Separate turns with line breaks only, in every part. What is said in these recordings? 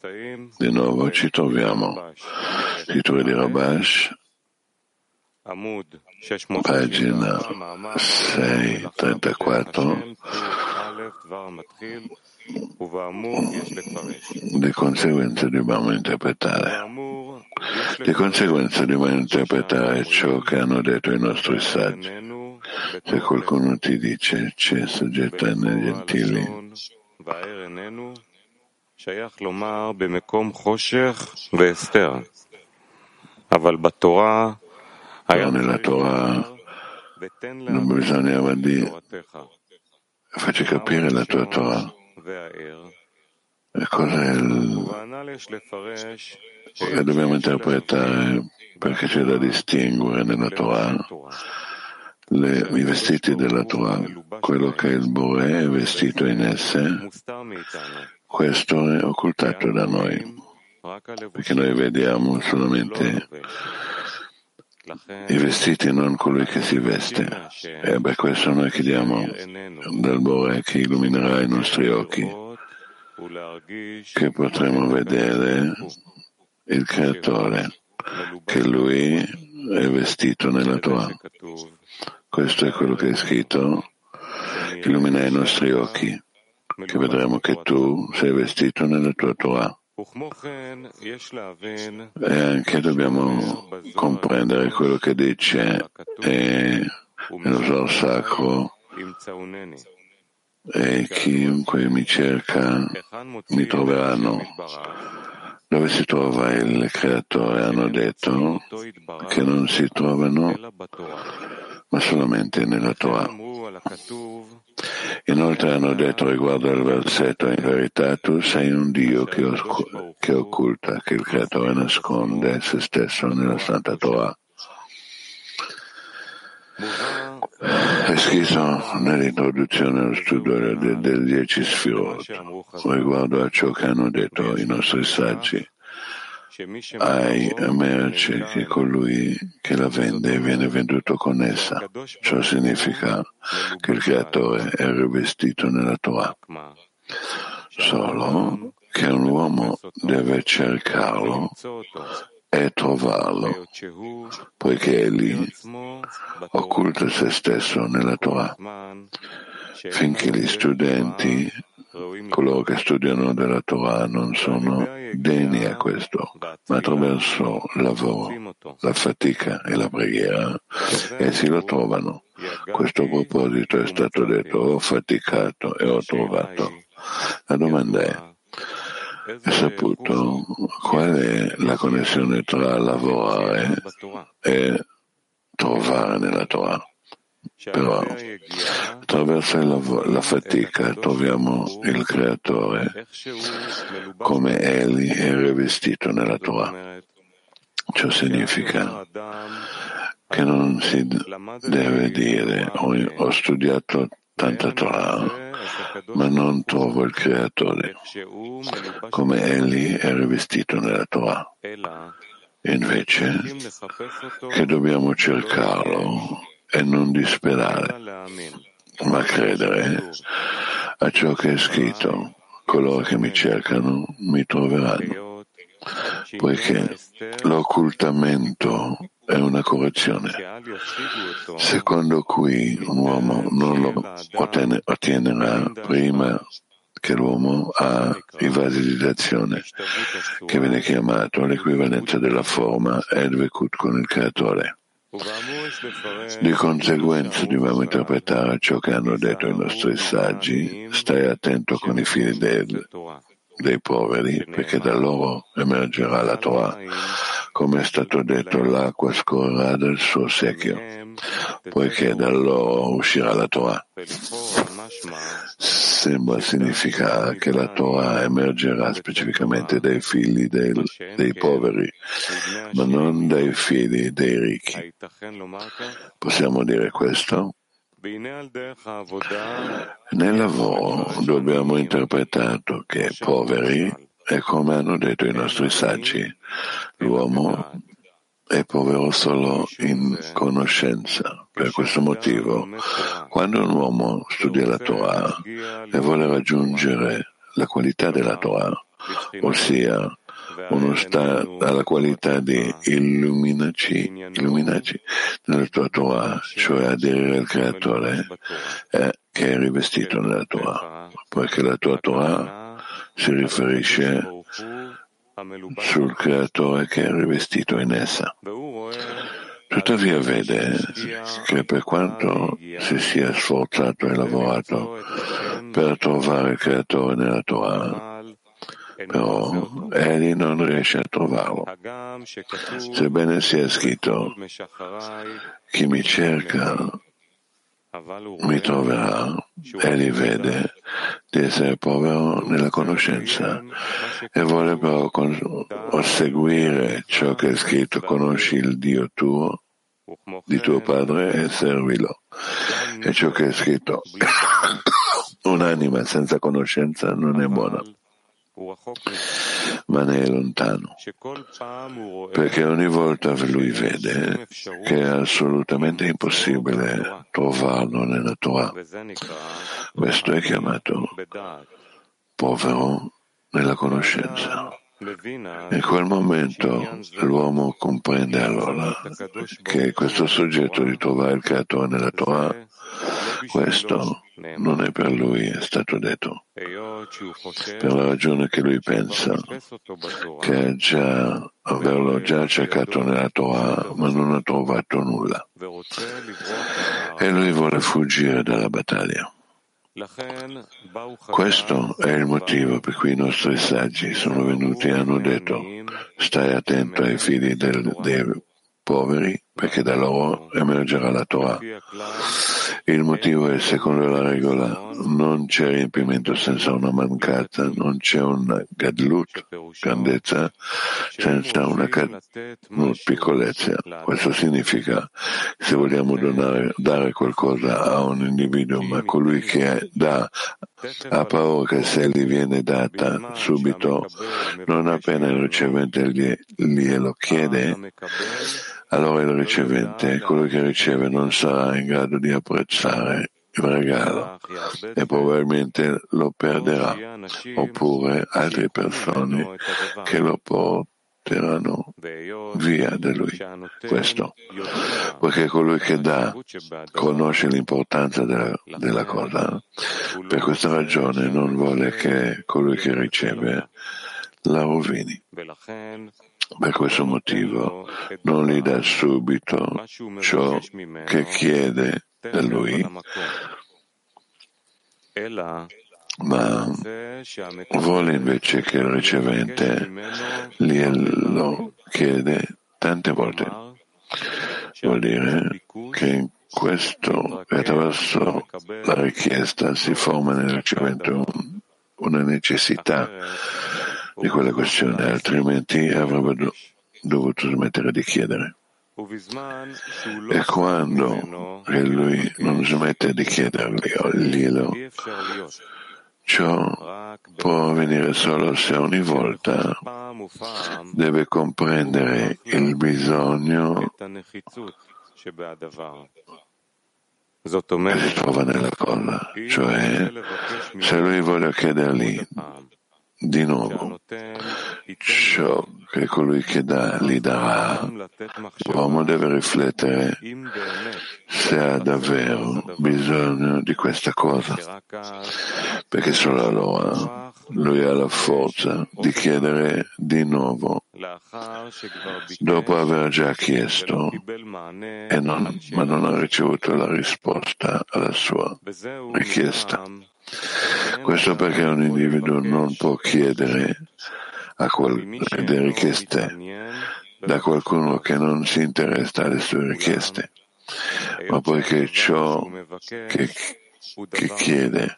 Di nuovo ci troviamo, titolo di Rabash, pagina 634. Di conseguenza dobbiamo interpretare. Di conseguenza dobbiamo interpretare ciò che hanno detto i nostri saggi. Se qualcuno ti dice c'è soggetto nei gentili, però nella Torah non bisognava dire facci capire la tua Torah. E cos'è il... E dobbiamo interpretare perché c'è da distinguere nella Torah le, i vestiti della Torah, quello che il Bore è vestito in esse questo è occultato da noi, perché noi vediamo solamente i vestiti, non colui che si veste. E per questo noi chiediamo dal Bore che illuminerà i nostri occhi, che potremo vedere il Creatore, che Lui è vestito nella Torah. Questo è quello che è scritto, illumina i nostri occhi, che vedremo che tu sei vestito nella tua Torah. E anche dobbiamo comprendere quello che dice e nello Zohar sacro e chiunque mi cerca mi troveranno. Dove si trova il creatore? Hanno detto che non si trovano ma solamente nella Torah. Inoltre hanno detto riguardo al versetto, in verità tu sei un Dio che, oscu- che occulta, che il creatore nasconde se stesso nella Santa Torah. È scritto nell'introduzione allo studio del, del dieci sfirot riguardo a ciò che hanno detto i nostri saggi. Hai merce che colui che la vende viene venduto con essa. Ciò significa che il creatore è rivestito nella Torah. Solo che un uomo deve cercarlo e trovarlo, poiché egli occulta se stesso nella Torah, finché gli studenti, coloro che studiano della Torah, non sono degni a questo, ma attraverso il lavoro, la fatica e la preghiera essi lo trovano. Questo proposito è stato detto, ho faticato e ho trovato. La domanda è, hai saputo qual è la connessione tra lavorare e trovare nella Torah? Però attraverso la fatica troviamo il Creatore come Egli è rivestito nella Torah. Ciò significa che non si deve dire ho, ho studiato tanta Torah ma non trovo il Creatore, come egli è rivestito nella Torah. Invece che dobbiamo cercarlo e non disperare, ma credere a ciò che è scritto. Coloro che mi cercano mi troveranno, poiché l'occultamento è una correzione, secondo cui un uomo non lo ottenerà prima che l'uomo ha i vasi di d'azione, che viene chiamato l'equivalenza della forma Edvekut con il creatore. Di conseguenza dobbiamo interpretare ciò che hanno detto i nostri saggi, stai attento con i figli del, dei poveri, perché da loro emergerà la Torah come è stato detto, l'acqua scorrerà dal suo secchio, poiché da loro uscirà la Torah. Sembra significare che la Torah emergerà specificamente dai figli del, dei poveri, ma non dai figli dei ricchi. Possiamo dire questo? Nel lavoro dobbiamo interpretato che poveri e come hanno detto i nostri saggi, l'uomo è povero solo in conoscenza. Per questo motivo, quando un uomo studia la Torah e vuole raggiungere la qualità della Torah, ossia uno stato alla qualità di illuminaci, illuminaci nella tua Torah, cioè aderire al Creatore eh, che è rivestito nella Torah, poiché la tua Torah si riferisce sul Creatore che è rivestito in essa. Tuttavia vede che per quanto si sia sforzato e lavorato per trovare il Creatore nella Torah, però egli non riesce a trovarlo. Sebbene sia scritto chi mi cerca mi troverà, egli vede di essere povero nella conoscenza e vuole però seguire ciò che è scritto, conosci il Dio tuo, di tuo padre e servilo. E ciò che è scritto, un'anima senza conoscenza non è buona ma ne è lontano, perché ogni volta lui vede che è assolutamente impossibile trovarlo nella Torah. Questo è chiamato povero nella conoscenza. In quel momento l'uomo comprende allora che questo soggetto di trovare il creatore nella Torah, questo non è per lui, è stato detto, per la ragione che lui pensa che già, averlo già cercato nella Torah, ma non ha trovato nulla. E lui vuole fuggire dalla battaglia. Questo è il motivo per cui i nostri saggi sono venuti e hanno detto stai attento ai figli del, dei poveri perché da loro emergerà la Torah. Il motivo è, secondo la regola, non c'è riempimento senza una mancata, non c'è una gadlut, grandezza, senza una gadlut, piccolezza. Questo significa, se vogliamo donare, dare qualcosa a un individuo, ma colui che dà ha paura che se gli viene data subito, non appena il ricevente glielo chiede, allora il ricevente, colui che riceve, non sarà in grado di apprezzare il regalo e probabilmente lo perderà, oppure altre persone che lo porteranno via da lui. Questo, perché colui che dà conosce l'importanza della, della cosa, per questa ragione non vuole che colui che riceve la rovini. Per questo motivo non gli dà subito ciò che chiede da lui, ma vuole invece che il ricevente glielo chiede tante volte. Vuol dire che in questo, attraverso la richiesta, si forma nel ricevente una necessità di quella questione, altrimenti avrebbe dovuto smettere di chiedere. E quando lui non smette di chiederglielo, ciò può avvenire solo se ogni volta deve comprendere il bisogno che si trova nella cosa, cioè se lui vuole chiedergli di nuovo, ciò che colui che dà gli darà, l'uomo deve riflettere se ha davvero bisogno di questa cosa, perché solo allora lui ha la forza di chiedere di nuovo dopo aver già chiesto non, ma non ha ricevuto la risposta alla sua richiesta. Questo perché un individuo non può chiedere qual- delle richieste da qualcuno che non si interessa alle sue richieste, ma poiché ciò che, che chiede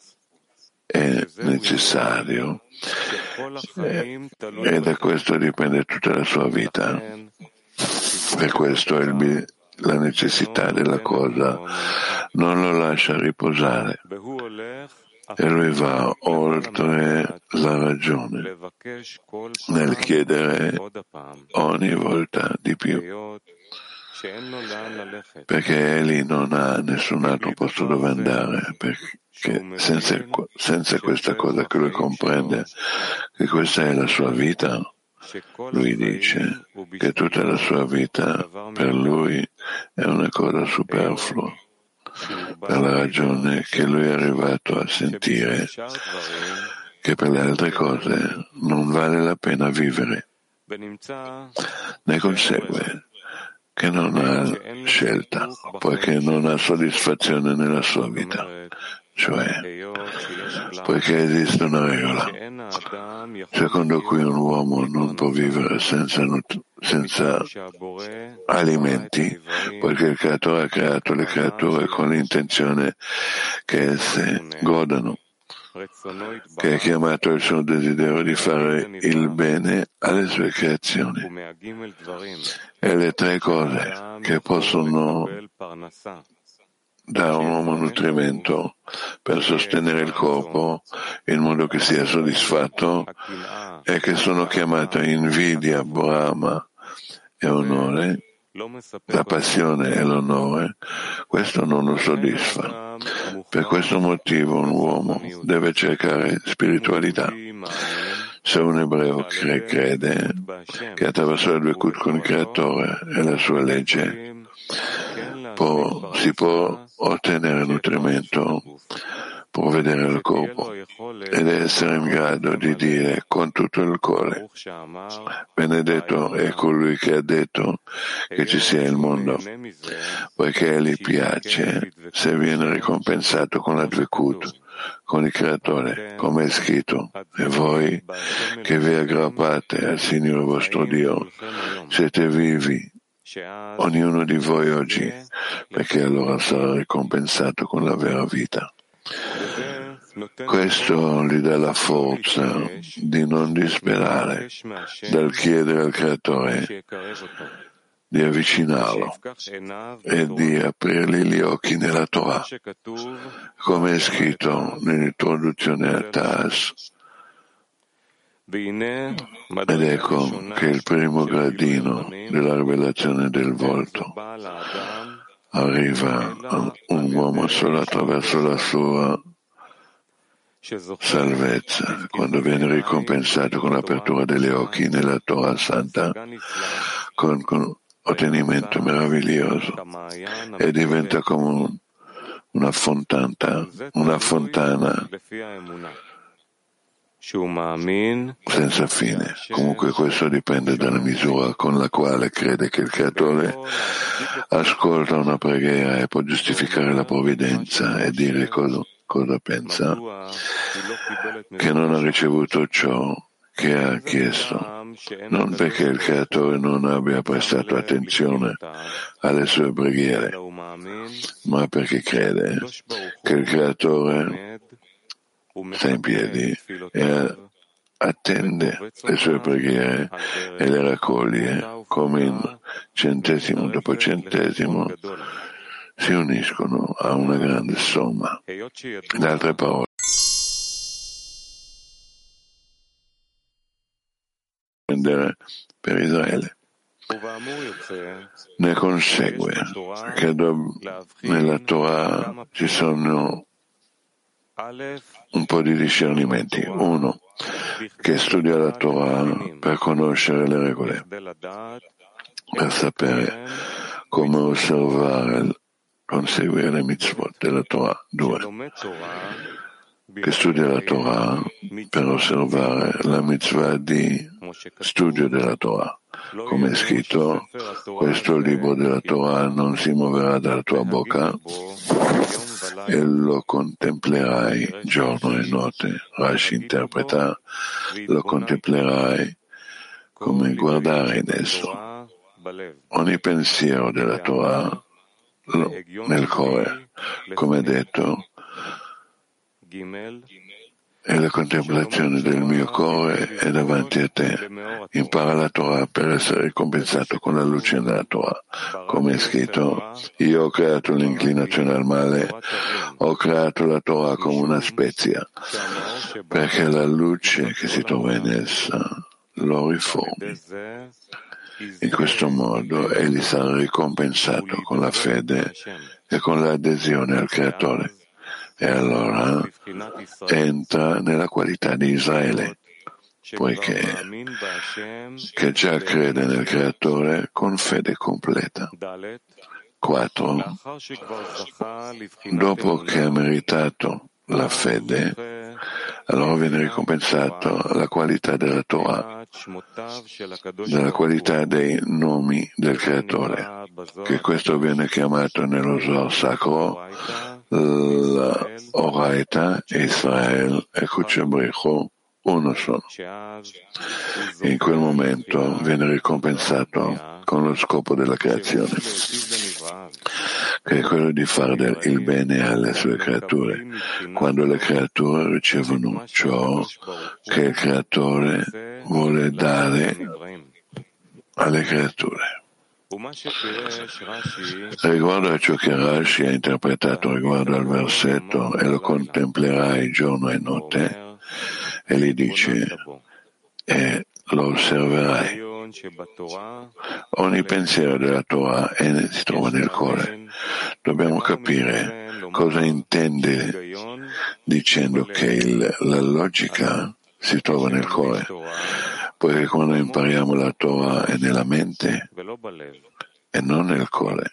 è necessario e, e, da questo dipende tutta la sua vita. Per questo il, la necessità della cosa. Non lo lascia riposare e lui va oltre la ragione nel chiedere ogni volta di più, perché egli non ha nessun altro posto dove andare, perché senza, senza questa cosa che lui comprende, che questa è la sua vita, lui dice che tutta la sua vita per lui è una cosa superflua, per la ragione che lui è arrivato a sentire che per le altre cose non vale la pena vivere. Ne consegue che non ha scelta, poiché non ha soddisfazione nella sua vita cioè poiché esiste una regola secondo cui un uomo non può vivere senza, senza alimenti, poiché il creatore ha creato le creature con l'intenzione che esse godano che è chiamato il suo desiderio di fare il bene alle sue creazioni. E le tre cose che possono dà un uomo nutrimento per sostenere il corpo in modo che sia soddisfatto e che sono chiamate invidia, brama e onore, la passione e l'onore, questo non lo soddisfa. Per questo motivo un uomo deve cercare spiritualità. Se un ebreo crede che attraverso due cut con il creatore e la sua legge può, si può ottenere nutrimento, può vedere il corpo ed essere in grado di dire con tutto il cuore, benedetto è colui che ha detto che ci sia il mondo, poiché gli piace se viene ricompensato con la Dvekut, con il creatore, come è scritto, e voi che vi aggrappate al Signore vostro Dio, siete vivi ognuno di voi oggi, perché allora sarà ricompensato con la vera vita. Questo gli dà la forza di non disperare dal chiedere al Creatore di avvicinarlo e di aprirgli gli occhi nella Torah, come è scritto nell'introduzione a Tas. Ed ecco che il primo gradino della rivelazione del volto arriva un uomo solo attraverso la sua salvezza, quando viene ricompensato con l'apertura degli occhi nella Torah Santa, con, con ottenimento meraviglioso e diventa come una fontana, una fontana senza fine. Comunque questo dipende dalla misura con la quale crede che il creatore ascolta una preghiera e può giustificare la provvidenza e dire cosa, cosa pensa, che non ha ricevuto ciò che ha chiesto, non perché il creatore non abbia prestato attenzione alle sue preghiere, ma perché crede che il creatore sta in piedi e attende le sue preghiere e le raccoglie come in centesimo dopo centesimo si uniscono a una grande somma. In altre parole, per Israele. Ne consegue che nella Torah ci sono un po' di discernimenti. Uno, che studia la Torah per conoscere le regole, per sapere come osservare, conseguire le mitzvot della Torah. Due, che studia la Torah per osservare la mitzvah di studio della Torah. Come è scritto, questo libro della Torah non si muoverà dalla tua bocca e lo contemplerai giorno e notte. Rashi interpreta, lo contemplerai come guardare in esso. Ogni pensiero della Torah nel cuore, come detto, e la contemplazione del mio cuore è davanti a te. Impara la Torah per essere ricompensato con la luce della Torah. Come è scritto, io ho creato l'inclinazione al male, ho creato la Torah come una spezia, perché la luce che si trova in essa lo riformi. In questo modo egli sarà ricompensato con la fede e con l'adesione al Creatore e allora entra nella qualità di Israele, poiché che già crede nel Creatore con fede completa. 4. Dopo che ha meritato la fede, allora viene ricompensato la qualità della Torah, della qualità dei nomi del Creatore, che questo viene chiamato nello Zohar sacro la Oraita, Israel e Kuchabrichu uno solo. In quel momento viene ricompensato con lo scopo della creazione, che è quello di fare il bene alle sue creature, quando le creature ricevono ciò che il creatore vuole dare alle creature. Riguardo a ciò che Rashi ha interpretato riguardo al versetto e lo contemplerai giorno e notte, e gli dice e lo osserverai. Ogni pensiero della Torah si trova nel cuore. Dobbiamo capire cosa intende dicendo che il, la logica si trova nel cuore, poiché quando impariamo la Torah è nella mente e non nel cuore.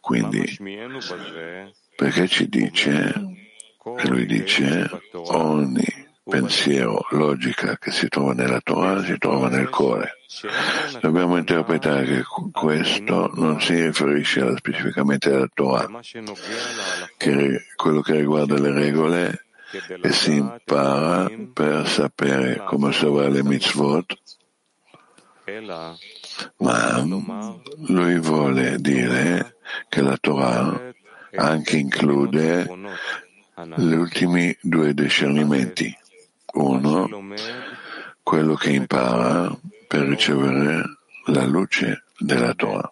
Quindi, perché ci dice, e lui dice, ogni pensiero, logica che si trova nella Torah si trova nel cuore. Dobbiamo interpretare che questo non si riferisce specificamente alla Torah, che quello che riguarda le regole e si impara per sapere come osservare le mitzvot, ma lui vuole dire che la Torah anche include gli ultimi due discernimenti. uno, quello che impara per ricevere la luce della Torah.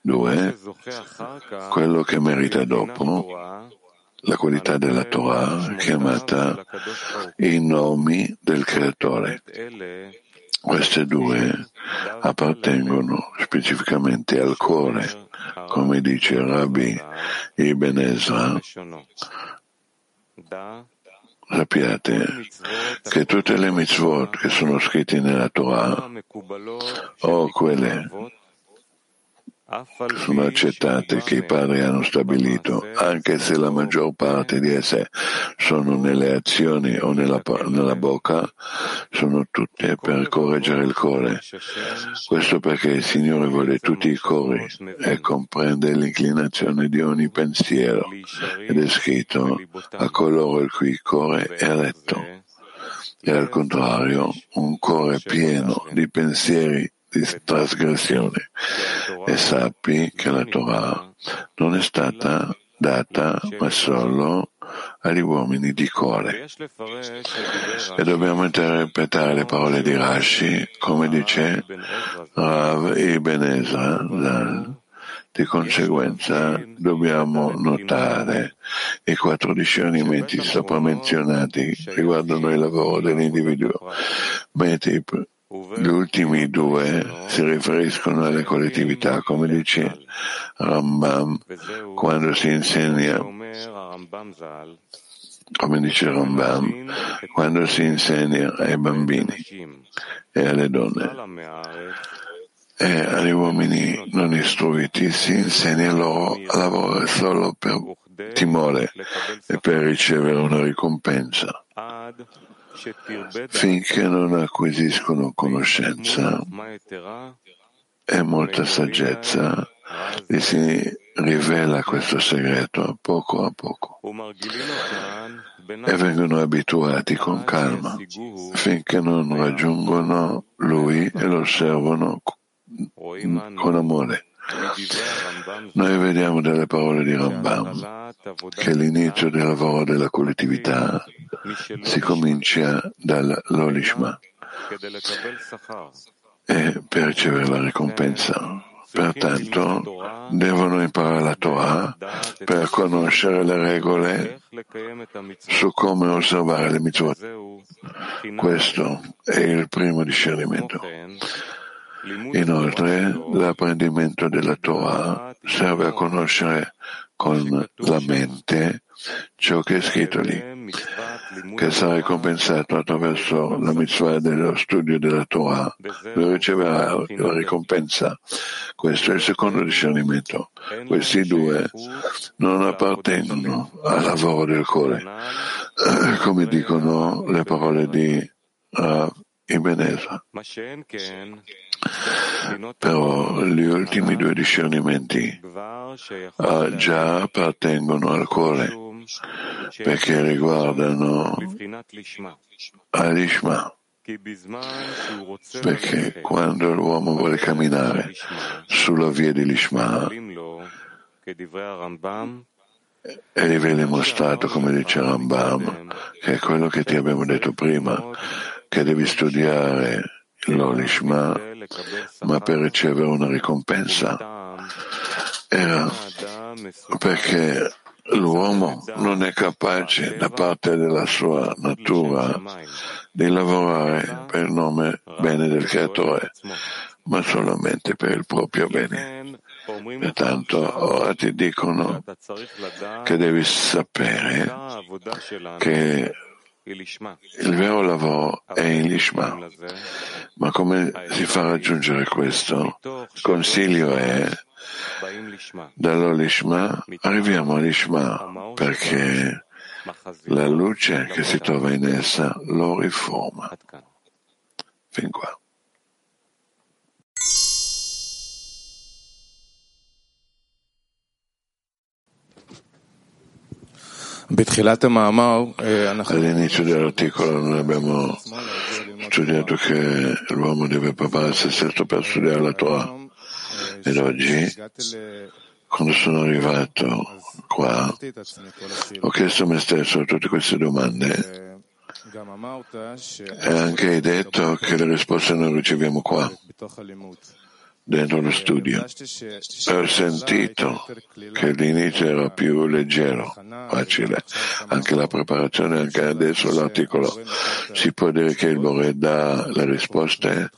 Due, quello che merita dopo la qualità della Torah chiamata i nomi del Creatore. Queste due appartengono specificamente al cuore, come dice Rabbi Ibn Ezra sappiate che tutte le mitzvot che sono scritte nella Torah o quelle sono accettate che i padri hanno stabilito, anche se la maggior parte di esse sono nelle azioni o nella, nella bocca, sono tutte per correggere il cuore. Questo perché il Signore vuole tutti i cori e comprende l'inclinazione di ogni pensiero ed è scritto a coloro il cui cuore è retto. E al contrario, un cuore pieno di pensieri di trasgressione e sappi che la Torah non è stata data ma solo agli uomini di cuore. E dobbiamo interpretare le parole di Rashi, come dice Rav Ibn Ezra. Di conseguenza dobbiamo notare i quattro discernimenti sopra menzionati riguardano il lavoro dell'individuo, mentre gli ultimi due si riferiscono alle collettività, come dice Rambam quando si insegna, come dice Rambam, quando si insegna ai bambini e alle donne. E agli uomini non istruiti si insegna loro a lavorare solo per timore e per ricevere una ricompensa finché non acquisiscono conoscenza e molta saggezza, gli si rivela questo segreto poco a poco. E vengono abituati con calma. Finché non raggiungono lui e lo osservano con amore. Noi vediamo dalle parole di Rambam che l'inizio del lavoro della collettività si comincia dall'Olishma e per ricevere la ricompensa. Pertanto devono imparare la Torah per conoscere le regole su come osservare le mitzvot. Questo è il primo discernimento. Inoltre, l'apprendimento della Torah serve a conoscere con la mente ciò che è scritto lì, che sarà ricompensato attraverso la mitzvah dello studio della Torah, lui riceverà la ricompensa. Questo è il secondo discernimento. Questi due non appartengono al lavoro del cuore, come dicono le parole di uh, Ibn Ezra. Però gli ultimi due discernimenti uh, già appartengono al cuore perché riguardano all'Ishma. Perché quando l'uomo vuole camminare sulla via dell'Ishma e gli viene mostrato, come dice Rambam, che è quello che ti abbiamo detto prima, che devi studiare l'Olishma, ma per ricevere una ricompensa era perché l'uomo non è capace da parte della sua natura di lavorare per il nome bene del creatore, ma solamente per il proprio bene. Pertanto ora ti dicono che devi sapere che il vero lavoro è in Lishma. Ma come si fa a raggiungere questo? Il consiglio è dall'Olishma arriviamo all'Ishma perché la luce che si trova in essa lo riforma. Fin qua. All'inizio dell'articolo noi abbiamo studiato che l'uomo deve preparare se stesso per studiare la Torah ed oggi, quando sono arrivato qua, ho chiesto a me stesso tutte queste domande e anche hai detto che le risposte noi riceviamo qua dentro lo studio. Ho sentito che l'inizio era più leggero, facile, anche la preparazione, anche adesso l'articolo. Si può dire che il Bore dà le risposte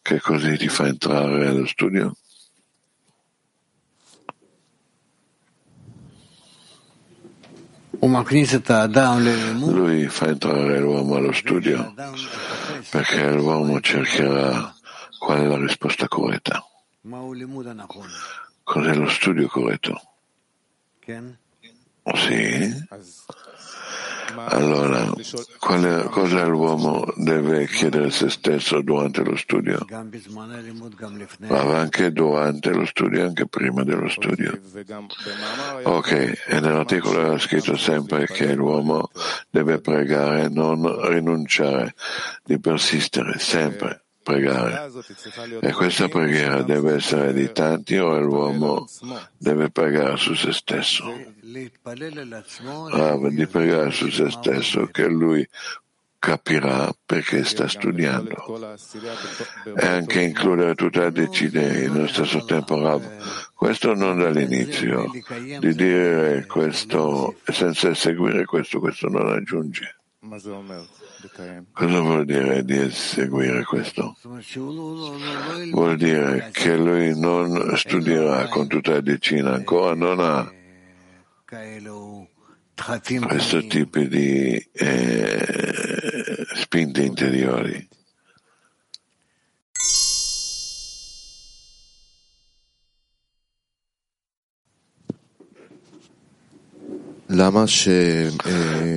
che così ti fa entrare allo studio? Lui fa entrare l'uomo allo studio perché l'uomo cercherà qual è la risposta corretta. Cos'è lo studio corretto? Sì? Allora, quale, cosa l'uomo deve chiedere a se stesso durante lo studio? Ma anche durante lo studio, anche prima dello studio. Ok, e nell'articolo era scritto sempre che l'uomo deve pregare, non rinunciare, di persistere, sempre pregare. E questa preghiera deve essere di tanti o l'uomo deve pregare su se stesso? Ah, di pregare su se stesso che lui capirà perché sta studiando e anche includere tutta la decide nello stesso tempo Rav. Questo non dall'inizio, di dire questo senza seguire questo, questo non aggiunge. Cosa vuol dire di eseguire questo? Vuol dire che lui non studierà con tutta la decina, ancora non ha questo tipo di eh, spinte interiori.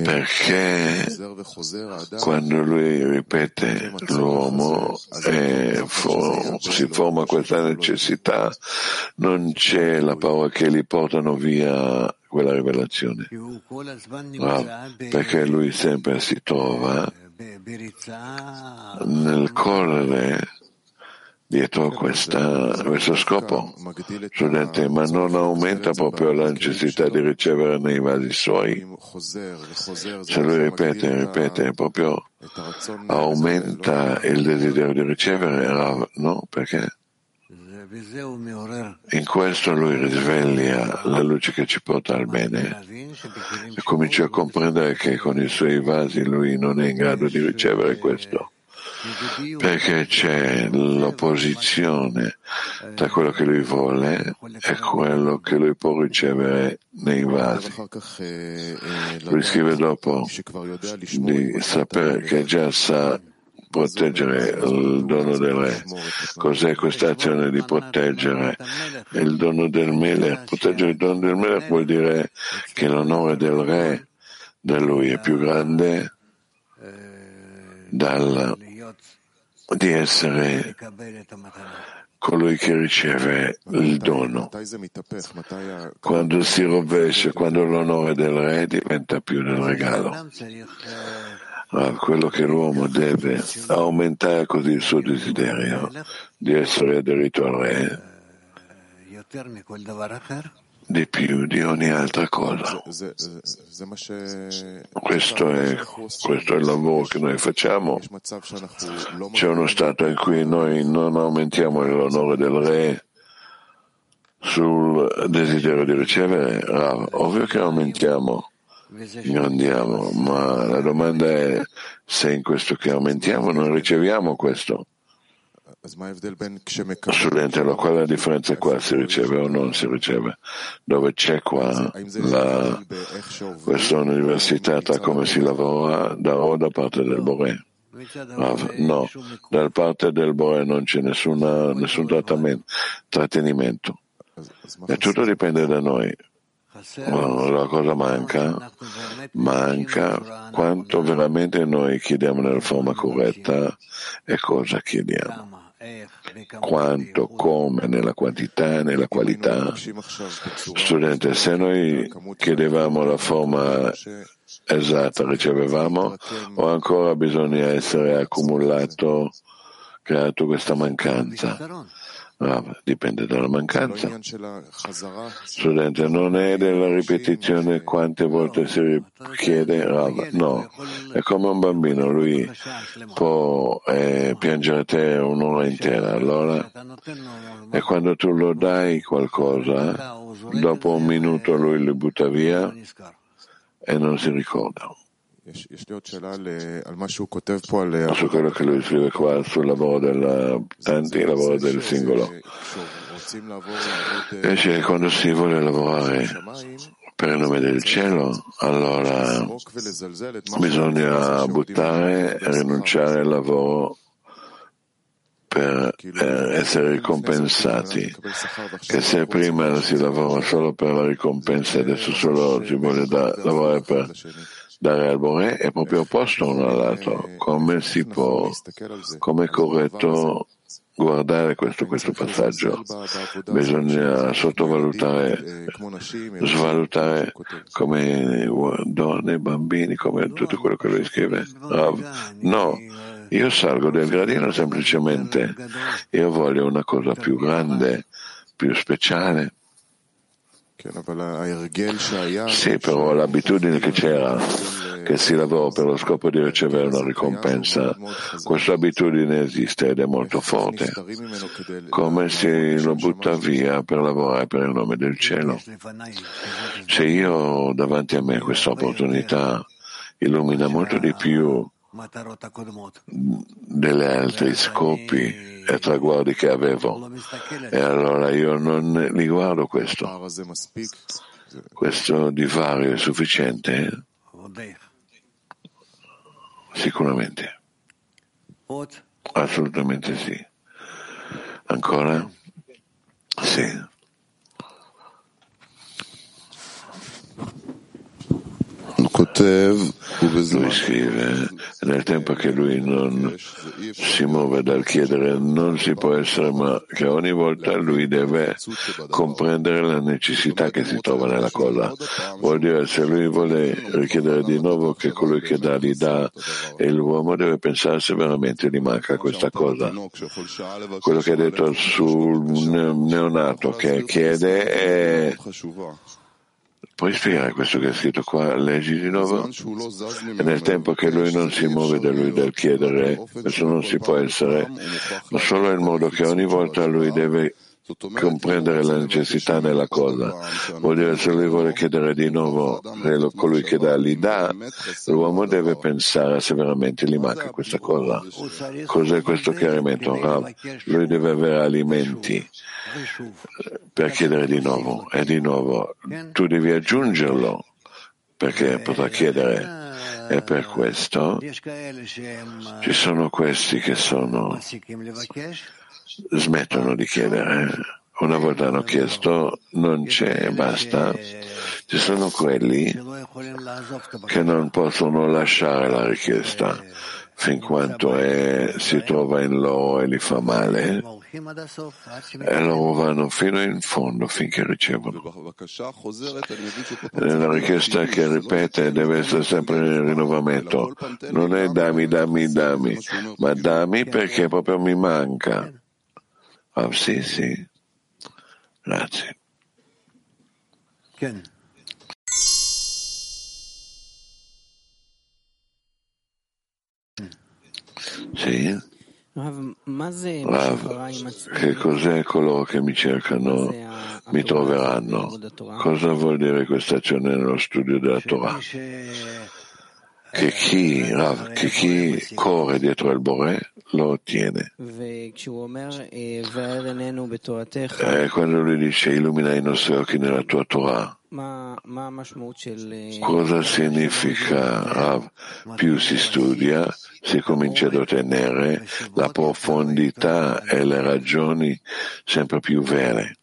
Perché quando lui ripete l'uomo e for, si forma questa necessità, non c'è la paura che li portano via quella rivelazione. No, perché lui sempre si trova nel correre dietro questa, questo scopo, studente, ma non aumenta proprio la necessità di ricevere nei vasi suoi. Se lui ripete ripete, proprio aumenta il desiderio di ricevere, no? Perché? In questo lui risveglia la luce che ci porta al bene e comincia a comprendere che con i suoi vasi lui non è in grado di ricevere questo. Perché c'è l'opposizione tra quello che lui vuole e quello che lui può ricevere nei vasi. Lui scrive dopo di sapere che già sa proteggere il dono del re. Cos'è questa azione di proteggere il dono del Melech? Proteggere il dono del Melech vuol dire che l'onore del re da lui è più grande dal, di essere colui che riceve il dono. Quando si rovescia, quando l'onore del re diventa più del regalo. Ma quello che l'uomo deve aumentare così il suo desiderio di essere aderito al re di più di ogni altra cosa. Questo è, questo è il lavoro che noi facciamo. C'è uno stato in cui noi non aumentiamo l'onore del re sul desiderio di ricevere, ah, ovvio che aumentiamo, andiamo, ma la domanda è se in questo che aumentiamo non riceviamo questo. Studente, qual è la differenza qua? Si riceve o non si riceve? Dove c'è qua la, questa università tra come si lavora da o da parte del Bore? No, da parte del Bore non c'è nessuna, nessun trattenimento. E tutto dipende da noi. La cosa manca? Manca quanto veramente noi chiediamo nella forma corretta e cosa chiediamo quanto, come, nella quantità, nella qualità. Studente, se noi chiedevamo la forma esatta, ricevevamo o ancora bisogna essere accumulato, creato questa mancanza? Rav, dipende dalla mancanza. Studente, non è della ripetizione quante volte si chiede Rav, no, è come un bambino, lui può eh, piangere a te un'ora intera, allora, e quando tu lo dai qualcosa, dopo un minuto lui lo butta via e non si ricorda. Su quello che lui scrive qua sul lavoro del tanti, il lavoro del singolo. E cioè, quando si vuole lavorare per il nome del cielo, allora bisogna buttare e rinunciare al lavoro per essere ricompensati. Che se prima si lavora solo per la ricompensa e adesso solo si vuole da, lavorare per dare al Bore è proprio opposto uno all'altro. Come si può, come è corretto guardare questo, questo passaggio? Bisogna sottovalutare, svalutare come donne, bambini, come tutto quello che lui scrive. No, io salgo del gradino semplicemente, io voglio una cosa più grande, più speciale. Sì, però l'abitudine che c'era, che si lavora per lo scopo di ricevere una ricompensa, questa abitudine esiste ed è molto forte, come se lo butta via per lavorare per il nome del cielo. Se io ho davanti a me questa opportunità, illumina molto di più degli altri scopi e traguardi che avevo. E allora io non li guardo questo. Questo divario è sufficiente? Sicuramente. Assolutamente sì. Ancora? Sì. Lui scrive, nel tempo che lui non si muove dal chiedere, non si può essere, ma che ogni volta lui deve comprendere la necessità che si trova nella cosa. Vuol dire, se lui vuole richiedere di nuovo che colui che dà gli dà, e l'uomo deve pensare se veramente gli manca questa cosa. Quello che ha detto sul neonato che chiede è Puoi spiegare questo che è scritto qua? Leggi di nuovo? Nel tempo che lui non si muove da lui dal chiedere, questo non si può essere, ma solo il modo che ogni volta lui deve comprendere la necessità nella cosa. Vuol dire se lui vuole chiedere di nuovo colui che dà gli dà, l'uomo deve pensare se veramente gli manca questa cosa. Cos'è questo chiarimento? Rav? Lui deve avere alimenti per chiedere di nuovo e di nuovo tu devi aggiungerlo perché potrà chiedere e per questo ci sono questi che sono smettono di chiedere. Una volta hanno chiesto, non c'è, basta. Ci sono quelli che non possono lasciare la richiesta fin quanto è, si trova in loro e li fa male e loro vanno fino in fondo finché ricevono. La richiesta che ripete deve essere sempre in rinnovamento. Non è dammi, dammi, dammi, ma dammi perché proprio mi manca. Ah, sì, sì. Grazie. Sì. Rav, che cos'è coloro che mi cercano mi troveranno? Cosa vuol dire questa azione nello studio della Torah? Che chi, Rav, che chi corre dietro il Bore lo ottiene. E quando lui dice illumina i nostri occhi nella tua Torah, cosa significa Rav? Più si studia, si comincia ad ottenere la profondità e le ragioni sempre più vere.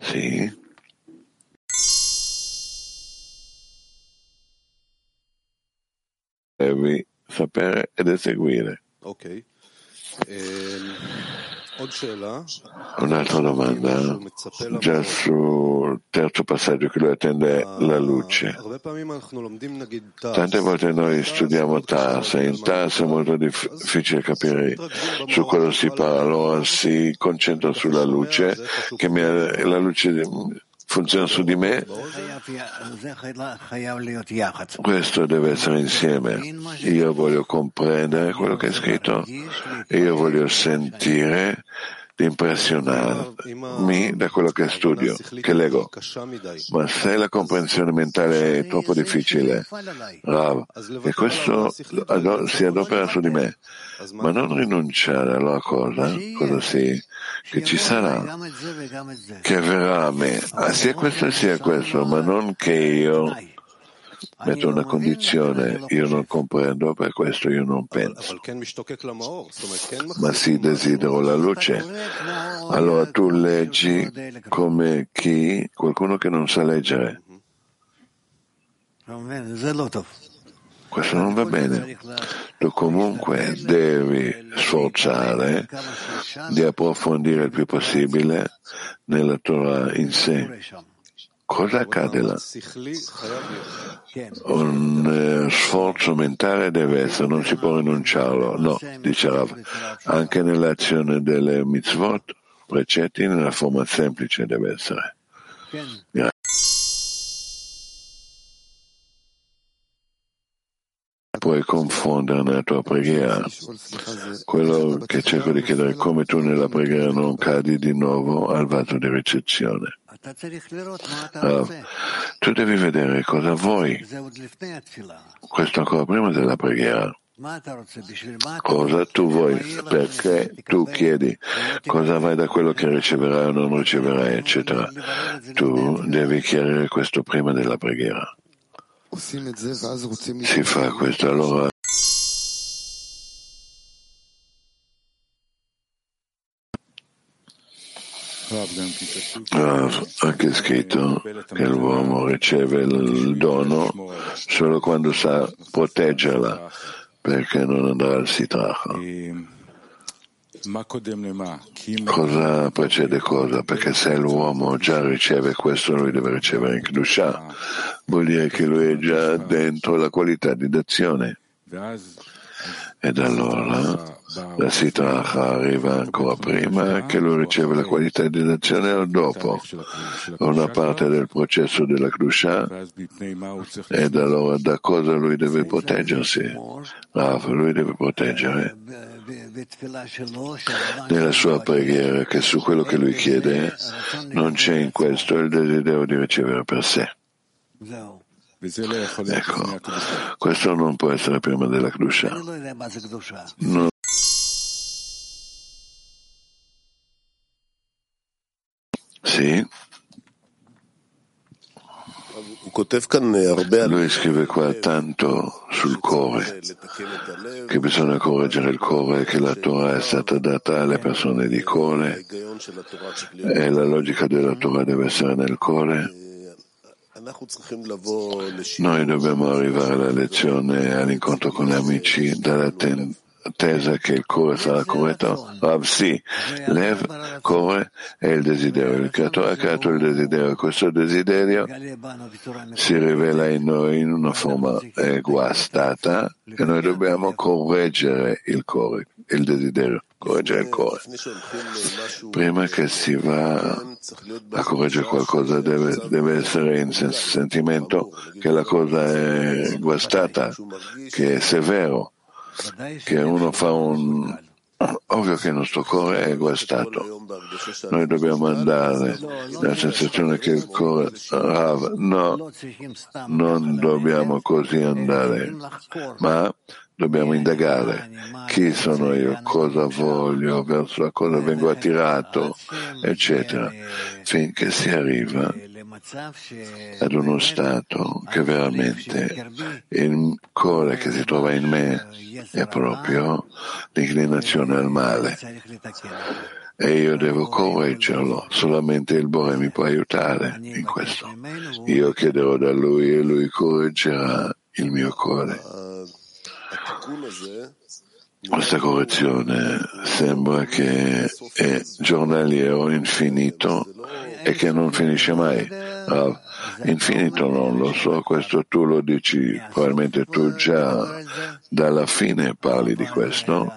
Sì. Devi sapere ed eseguire.
Ok.
Ehm, Un'altra domanda, già sul terzo passaggio che lui attende la luce. Tante volte noi studiamo TAS e in TAS è molto difficile capire su cosa si parla, allora si concentra sulla luce, che la luce funziona su di me, questo deve essere insieme. Io voglio comprendere quello che è scritto, io voglio sentire impressionarmi da quello che studio, che leggo. Ma se la comprensione mentale è troppo difficile, Rav, e questo si adopera su di me, ma non rinunciare alla cosa, cosa sì, che ci sarà, che verrà a me, ah, sia questo sia questo, ma non che io metto una condizione, io non comprendo, per questo io non penso. Ma sì, desidero la luce. Allora tu leggi come chi? Qualcuno che non sa leggere. Questo non va bene. Tu comunque devi sforzare di approfondire il più possibile nella Torah in sé. Cosa accade là? Un eh, sforzo mentale deve essere, non si può rinunciarlo. No, dice Rav, anche nell'azione delle mitzvot, precetti nella forma semplice deve essere. Grazie. puoi confondere nella tua preghiera. Quello che cerco di chiedere è come tu nella preghiera non cadi di nuovo al vaso di ricezione. Allora, tu devi vedere cosa vuoi. Questo ancora prima della preghiera. Cosa tu vuoi? Perché tu chiedi cosa vai da quello che riceverai o non riceverai, eccetera. Tu devi chiarire questo prima della preghiera. Si fa questo allora. Ah, anche scritto che l'uomo riceve il dono solo quando sa proteggerla perché non andrà al sitracha. Cosa precede cosa? Perché se l'uomo già riceve questo, lui deve ricevere in Kedusha. Vuol dire che lui è già dentro la qualità di d'azione. Ed allora la sitracha arriva ancora prima che lui riceve la qualità di d'azione o dopo, una parte del processo della Kedusha. Ed allora da cosa lui deve proteggersi? Ah, lui deve proteggere nella sua preghiera che su quello che lui chiede non c'è in questo il desiderio di ricevere per sé. Ecco, questo non può essere prima della Kedusha. Non Sì. Lui scrive qua tanto sul cuore, che bisogna correggere il cuore, che la Torah è stata data alle persone di cuore e la logica della Torah deve essere nel cuore. Noi dobbiamo arrivare alla lezione, all'incontro con gli amici, dalla attesa che il cuore sarà corretto? Rav sì, Lev, cuore è il desiderio. Il creatore ha creato il desiderio. Questo desiderio si rivela in noi in una forma guastata e noi dobbiamo correggere il cuore, il desiderio, correggere il cuore. Prima che si va a correggere qualcosa deve, deve essere in sentimento che la cosa è guastata, che è severo che uno fa un... Ovvio che il nostro cuore è guastato. Noi dobbiamo andare nella sensazione che il cuore no, non dobbiamo così andare, ma dobbiamo indagare chi sono io, cosa voglio, verso cosa vengo attirato, eccetera, finché si arriva ad uno stato che veramente il cuore che si trova in me è proprio l'inclinazione al male. E io devo correggerlo, solamente il Bore mi può aiutare in questo. Io chiederò da lui e lui correggerà il mio cuore. Questa correzione sembra che è giornaliero, infinito e che non finisce mai. Ah, infinito non lo so, questo tu lo dici, probabilmente tu già dalla fine parli di questo,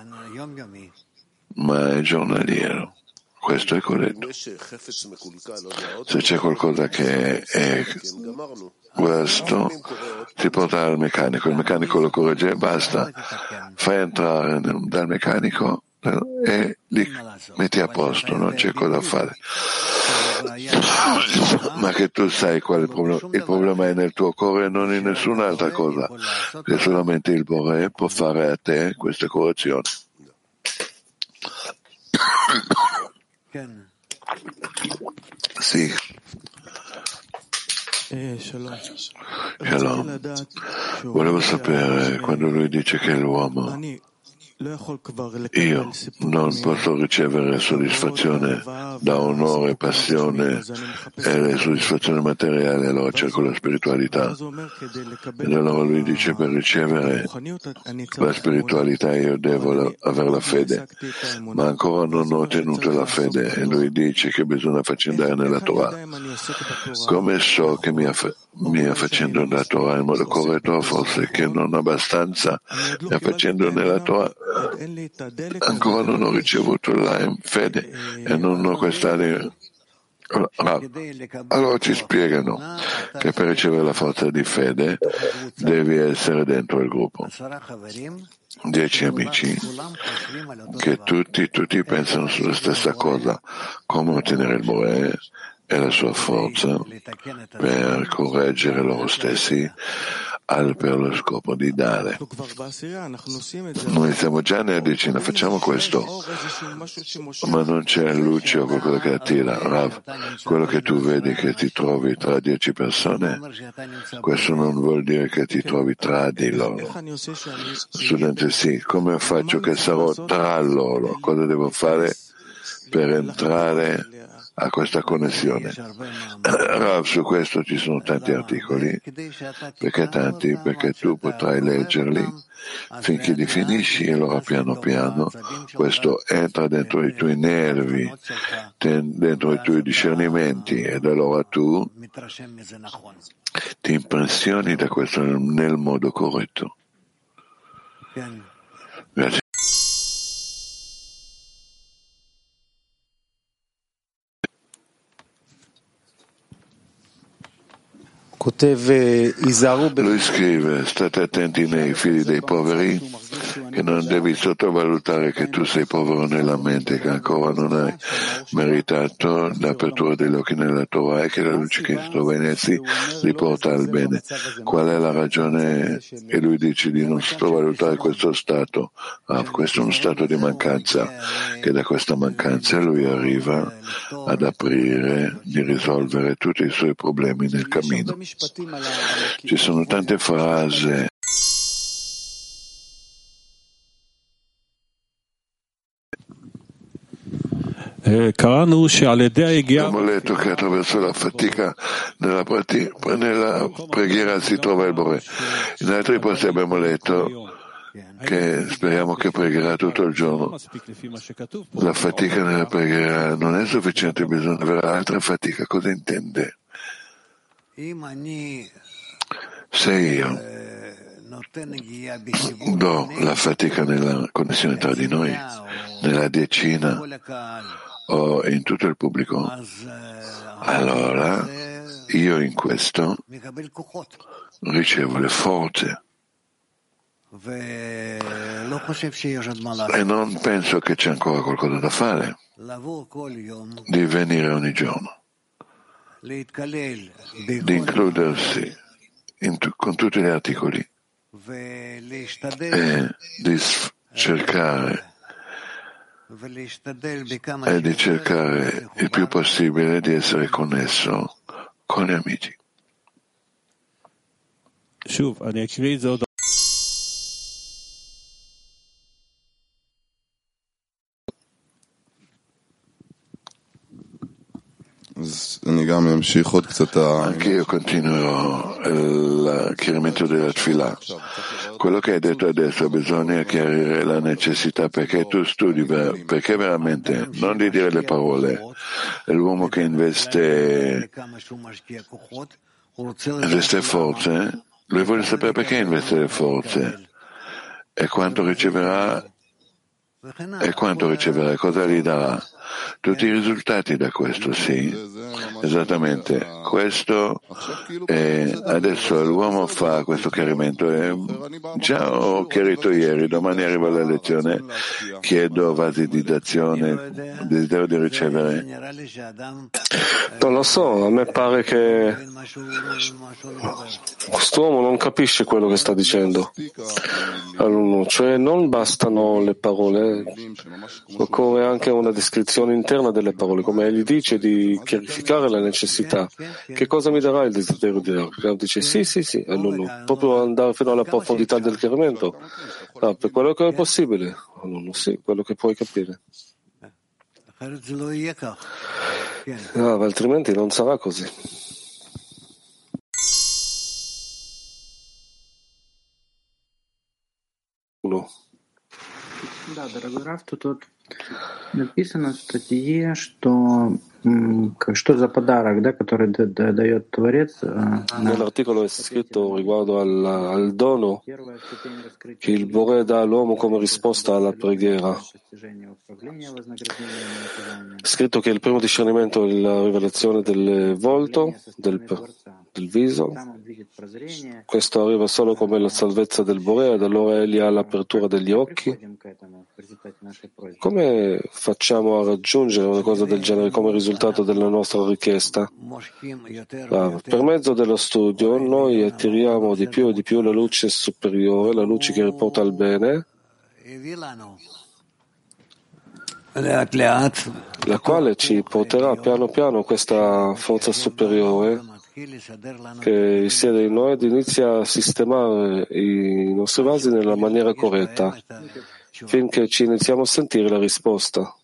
ma è giornaliero. Questo è corretto. Se c'è qualcosa che è questo, si porta al meccanico, il meccanico lo corregge e basta. Fai entrare dal meccanico e li metti a posto, non c'è cosa fare. Ma che tu sai qual è il problema? Il problema è nel tuo cuore e non in nessun'altra cosa, che solamente il Bore può fare a te queste correzioni. Sì. Shalom. Volevo sapere quando lui dice che l'uomo io non posso ricevere soddisfazione da onore, passione e le soddisfazioni materiali, allora cerco la spiritualità. Ed allora lui dice per ricevere la spiritualità io devo avere la fede, ma ancora non ho ottenuto la fede e lui dice che bisogna faccendare nella Torah. Come so che mi, affa- mi affacendo nella Torah in modo corretto, forse che non abbastanza mi affacendo nella Torah ancora non ho ricevuto la fede e non ho questa allora ci spiegano che per ricevere la forza di fede devi essere dentro il gruppo. Dieci amici che tutti, tutti pensano sulla stessa cosa, come ottenere il Boe e la sua forza per correggere loro stessi per lo scopo di dare. Noi siamo già nella decina, facciamo questo, ma non c'è luce o qualcosa che attira. Rav, quello che tu vedi che ti trovi tra dieci persone, questo non vuol dire che ti trovi tra di loro. Studente, sì, come faccio che sarò tra loro? Cosa devo fare per entrare a questa connessione. Rav, su questo ci sono tanti articoli, perché tanti? Perché tu potrai leggerli finché li finisci e allora piano piano questo entra dentro i tuoi nervi, dentro i tuoi discernimenti ed allora tu ti impressioni da questo nel modo corretto.
Lui scrive, state attenti nei figli dei poveri,
che non devi sottovalutare che tu sei povero nella mente, che ancora non hai meritato l'apertura degli occhi nella Torah e che la luce che si trova in essi riporta al bene. Qual è la ragione? E lui dice di non sottovalutare questo stato. Ah, questo è uno stato di mancanza, che da questa mancanza lui arriva ad aprire, di risolvere tutti i suoi problemi nel cammino. Ci sono tante frasi Abbiamo letto che attraverso la fatica nella, nella preghiera si trova il Bore. In altri posti abbiamo letto che speriamo che pregherà tutto il giorno. La fatica nella preghiera non è sufficiente, bisogna avere altra fatica. Cosa intende? Se io do la fatica nella connessione tra di noi, nella decina o in tutto il pubblico, allora io in questo ricevo le forze. E non penso che c'è ancora qualcosa da fare. Di venire ogni giorno, di includersi in, con tutti gli articoli. E di cercare e di cercare il più possibile di essere connesso con gli amici. Anche io continuerò il chiarimento della Tfila. Quello che hai detto adesso bisogna chiarire la necessità perché tu studi, perché veramente, non di dire le parole, l'uomo che investe, investe forze, lui vuole sapere perché investe le forze e quanto riceverà e quanto riceverà, cosa gli darà. Tutti i risultati da questo, sì, esattamente. Questo è, adesso l'uomo fa questo chiarimento. E già ho chiarito ieri, domani arriva la lezione, chiedo vasitizzazione, desiderio di ricevere.
Non lo so, a me pare che quest'uomo non capisce quello che sta dicendo. Allora, cioè non bastano le parole, occorre anche una descrizione interna delle parole, come egli dice, di chiarificare la necessità. Che cosa mi darà il desiderio di Ram? Dice sì, sì, sì, allora, proprio andare fino alla profondità del chiarimento. Ah, per quello che è possibile, allora, sì, quello che puoi capire. No, altrimenti non sarà così. Uno.
Да, дорогой Раф, тут написано в статье, что Что за подарок, да, который дает Творец?
Nell'articolo è scritto riguardo al, al dono che il Bore dà all'uomo come risposta alla preghiera. È scritto che il primo discernimento è la rivelazione del volto, del, del viso. Questo arriva solo come la salvezza del Bore ed allora egli ha l'apertura degli occhi. Come facciamo a raggiungere una cosa del genere come risultato? della nostra richiesta. Per mezzo dello studio noi attiriamo di più e di più la luce superiore, la luce che riporta al bene, la quale ci porterà piano piano questa forza superiore che risiede in noi ed inizia a sistemare i nostri vasi nella maniera corretta finché ci iniziamo a sentire la risposta.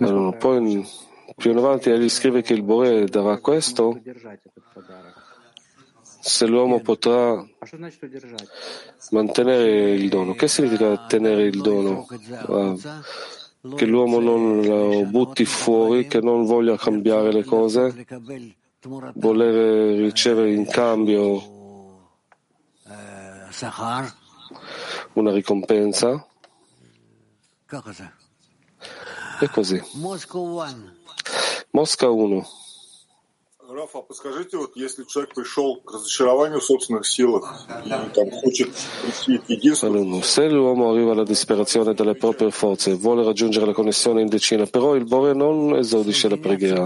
Allora, poi più in avanti egli scrive che il Bore darà questo. se l'uomo potrà mantenere il dono. Che significa tenere il dono? Ah, che l'uomo non lo butti fuori, che non voglia cambiare le cose, volere ricevere in cambio una ricompensa. E così. Mosca 1.
Раф, а подскажите, вот если человек пришел к разочарованию в собственных силах и там хочет прийти к единству...
Se l'uomo arriva alla disperazione delle proprie forze e vuole raggiungere la connessione in decina, però il Bore non esordisce la preghiera.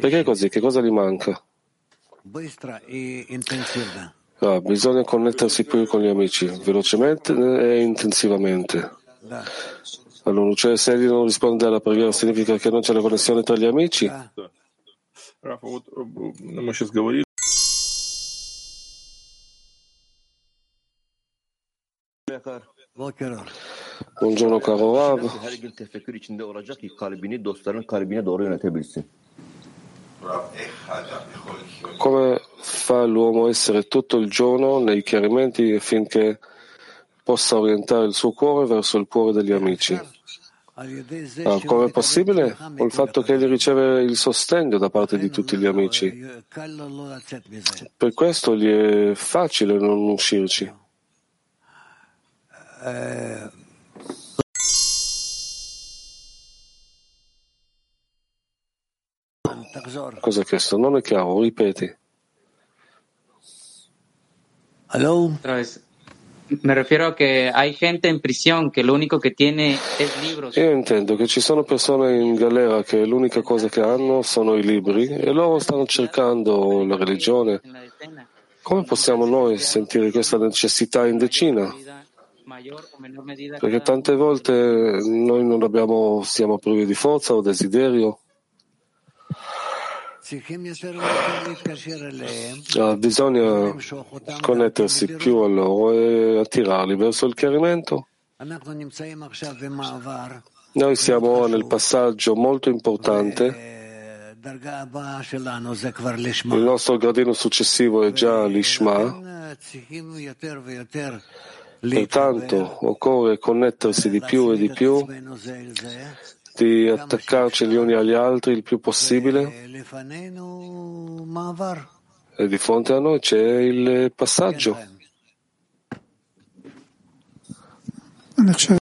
Perché è così? Che cosa gli manca? No, bisogna connettersi più con gli amici, velocemente e intensivamente. Allora, cioè, se egli non risponde alla preghiera, significa che non c'è la connessione tra gli amici? Buongiorno caro Rav. Come fa l'uomo essere tutto il giorno nei chiarimenti affinché possa orientare il suo cuore verso il cuore degli amici? Ah, come è possibile? Con il fatto che egli riceve il sostegno da parte di tutti gli amici. Per questo gli è facile non uscirci. Cosa ha chiesto? Non è chiaro, ripeti.
Otra vez. Me refiero a que hay gente en prisión que lo único que tiene es libros.
Io intendo che ci sono persone in galera che l'unica cosa che hanno sono i libri e loro stanno cercando la religione. Come possiamo noi sentire questa necessità in decina? Perché tante volte noi non abbiamo, siamo privi di forza o desiderio. Ah, bisogna connettersi più a loro e attirarli verso il chiarimento. Noi siamo ora nel passaggio molto importante. Il nostro gradino successivo è già l'Ishma, pertanto occorre connettersi di più e di più, di attaccarci gli uni agli altri il più possibile e di fronte a noi c'è il passaggio. Sì,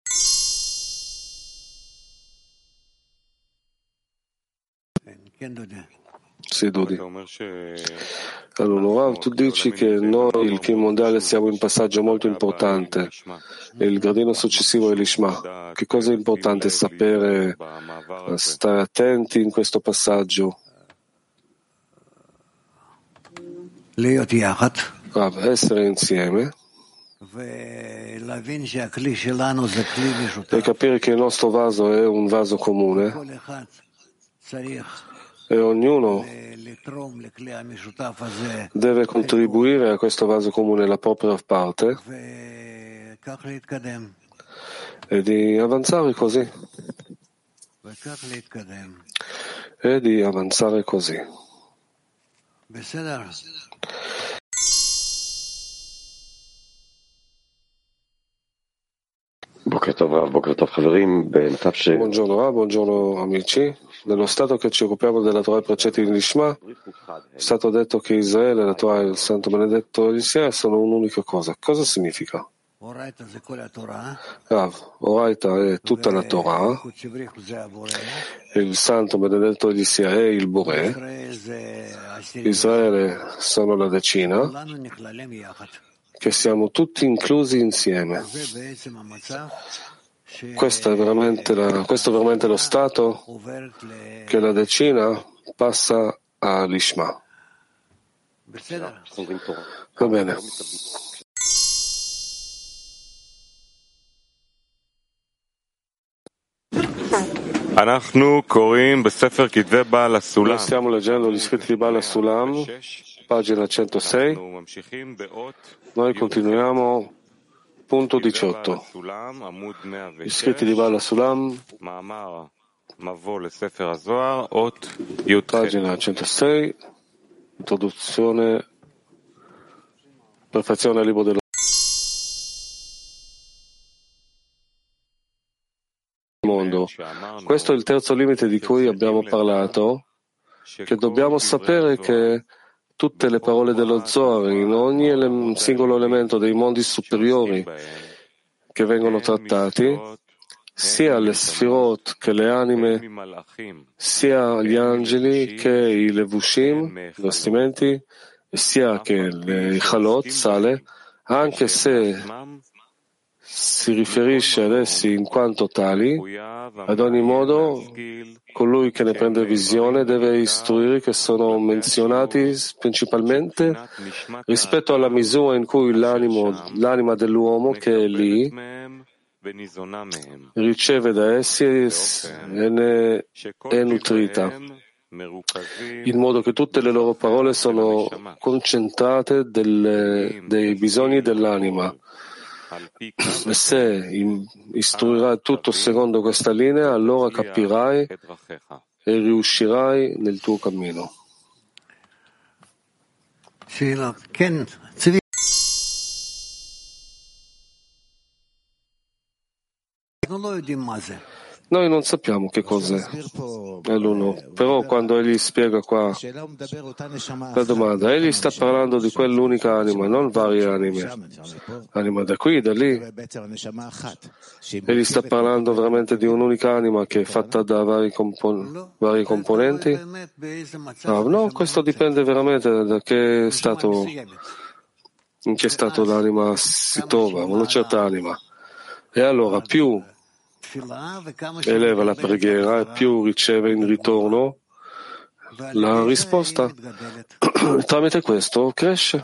seduti.
Allora, Rav, tu dici che noi, il Kim mondiale, siamo in passaggio molto importante e il gradino successivo è l'Ishma. Che cosa è importante sapere, stare attenti in questo passaggio? Rav, essere insieme e capire che il nostro vaso è un vaso comune e ognuno deve contribuire a questo vaso comune la propria parte e di avanzare così e di avanzare così. Buongiorno, buongiorno amici. Nello stato che ci occupiamo della Torah e precetti di Nishma, è stato detto che Israele, la Torah e il Santo Benedetto insieme sono un'unica cosa. Cosa significa? Rav, Oraita è tutta la Torah, il Santo Benedetto egli sia è il Bore, Israele sono la decina, che siamo tutti inclusi insieme. Questo è veramente, la, questo è veramente lo stato che la decina passa all'Ishma. Va bene. Noi stiamo leggendo gli scritti di Bala Sulam, pagina 106. Noi continuiamo Punto 18. Scritti di Bala Sulam, pagina 106, introduzione, perfezione al libro dello mondo. Questo è il terzo limite di cui abbiamo parlato, che dobbiamo sapere che tutte le parole dello Zohar in ogni ele- singolo elemento dei mondi superiori che vengono trattati sia le sfirot che le anime, sia gli angeli che i levushim, vestimenti, sia che le chalot, sale, anche se si riferisce ad essi in quanto tali, ad ogni modo colui che ne prende visione deve istruire che sono menzionati principalmente rispetto alla misura in cui l'anima dell'uomo che è lì riceve da essi e ne è nutrita, in modo che tutte le loro parole sono concentrate delle, dei bisogni dell'anima. E se istruirai tutto secondo questa linea, allora capirai e riuscirai nel tuo cammino. Noi non sappiamo che cos'è l'uno, però quando egli spiega qua la domanda, egli sta parlando di quell'unica anima, non varie anime. Anima da qui, da lì. Egli sta parlando veramente di un'unica anima che è fatta da vari, compon- vari componenti? No, no, questo dipende veramente da che stato, in che stato l'anima si trova, una certa anima. E allora più eleva la preghiera e più riceve in ritorno la risposta. Tramite questo cresce.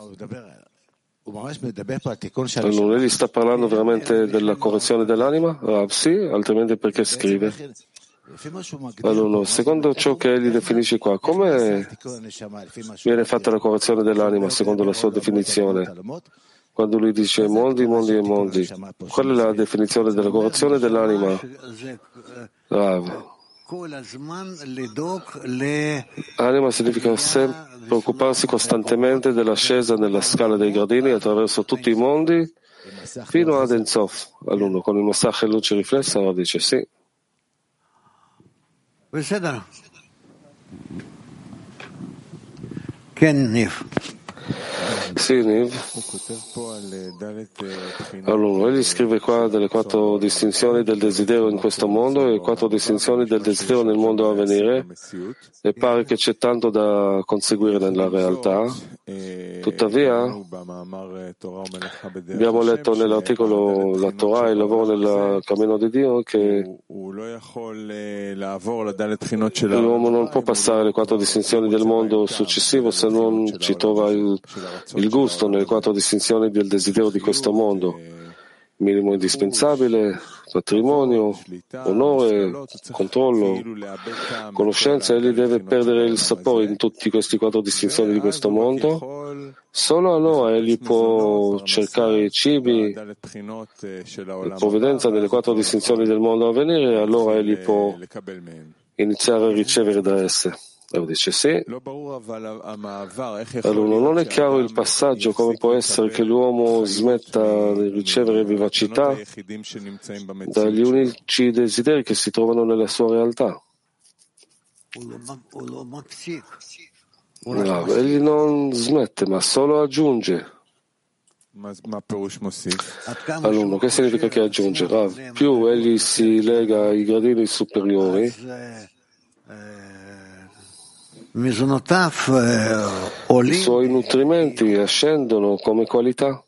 Non egli sta parlando veramente della correzione dell'anima? Rav, sì, altrimenti perché scrive? Allora, secondo ciò che egli definisce qua, come viene fatta la correzione dell'anima secondo la sua definizione? Quando lui dice mondi, mondi e mondi. Qual è la definizione della correzione dell'anima? Rav. Anima significa preoccuparsi costantemente dell'ascesa nella scala dei gradini attraverso tutti i mondi fino ad Ensof. All'uno, con il massaggio e luce riflessa, Rav dice sì. Ken Nif. Sì, Niv. Allora, egli scrive qua delle quattro distinzioni del desiderio in questo mondo e quattro distinzioni del desiderio nel mondo a venire e pare che c'è tanto da conseguire nella realtà. Tuttavia, abbiamo letto nell'articolo La Torah e il lavoro nel cammino di Dio che l'uomo non può passare le quattro distinzioni del mondo successivo se non ci trova il, il gusto nelle quattro distinzioni del desiderio di questo mondo minimo indispensabile, patrimonio, onore, controllo, conoscenza, egli deve perdere il sapore in tutte queste quattro distinzioni di questo mondo. Solo allora egli può cercare i cibi, la provvidenza delle quattro distinzioni del mondo a venire, allora egli può iniziare a ricevere da esse. Lo dice sì. Allora, non è chiaro il passaggio, come può essere che l'uomo smetta di ricevere vivacità dagli unici desideri che si trovano nella sua realtà. No, egli non smette, ma solo aggiunge. Allora, che significa che aggiunge? Rav, più egli si lega ai gradini superiori, i suoi nutrimenti ascendono come qualità.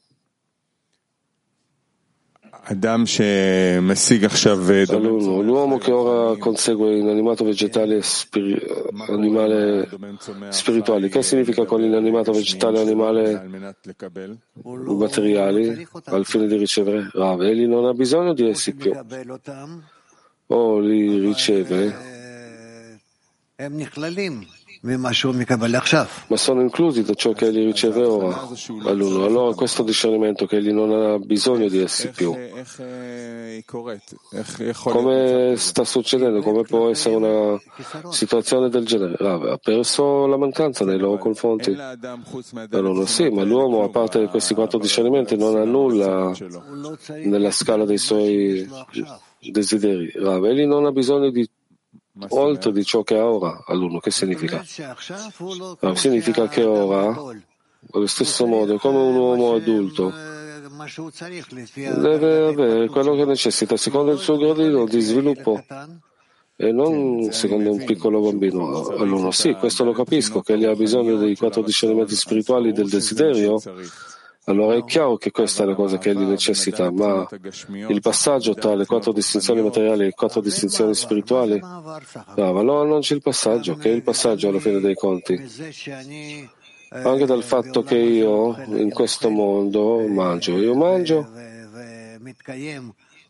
l'uomo che ora consegue inanimato vegetale e spiri, animale spirituale, che significa con l'inanimato vegetale e animale materiali al fine di ricevere Rav? Egli non ha bisogno di essi più, o li riceve ma sono inclusi da ciò che egli riceve ora all'uno. Allora questo discernimento che egli non ha bisogno di essi più. Come sta succedendo? Come può essere una situazione del genere? Ah, ha perso la mancanza nei loro confronti? Allora, sì, ma l'uomo, a parte questi quattro discernimenti, non ha nulla nella scala dei suoi desideri. Rav, egli non ha bisogno di oltre di ciò che ha ora all'uno. Che significa? significa che ora, allo stesso modo, come un uomo adulto, deve avere quello che necessita secondo il suo gradino di sviluppo e non secondo un piccolo bambino all'uno. Sì, questo lo capisco, che egli ha bisogno dei quattro discernimenti spirituali del desiderio. Allora è chiaro che questa è la cosa che egli necessita, ma il passaggio tra le quattro distinzioni materiali e le quattro distinzioni spirituali, brava, allora non c'è il passaggio, che è il passaggio alla fine dei conti. Anche dal fatto che io in questo mondo mangio, io mangio,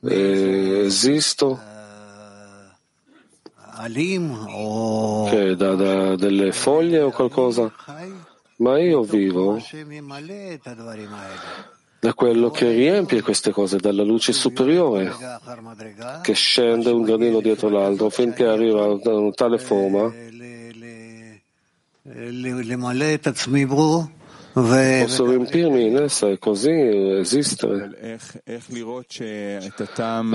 esisto, che da, da delle foglie o qualcosa, ma io vivo da quello che riempie queste cose, dalla luce superiore che scende un gradino dietro l'altro finché arriva a una tale forma Posso riempirmi? In essa e così esistere.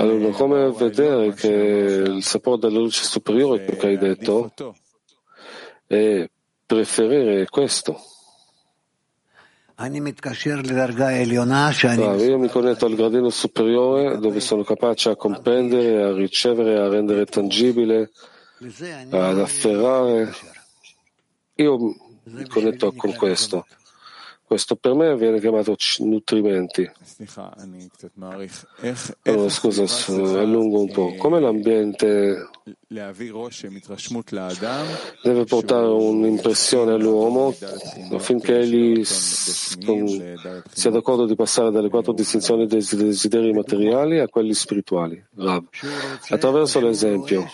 Allora, come vedere che il sapore della luce superiore, che hai detto, è preferire questo. Io mi connetto al gradino superiore dove sono capace a comprendere, a ricevere, a rendere tangibile, ad afferrare. Io mi connetto con questo. Questo per me viene chiamato nutrimenti. Allora, scusa, allungo un po'. Come l'ambiente deve portare un'impressione all'uomo affinché egli sia d'accordo di passare dalle quattro distinzioni dei desideri materiali a quelli spirituali. Rav. Attraverso l'esempio,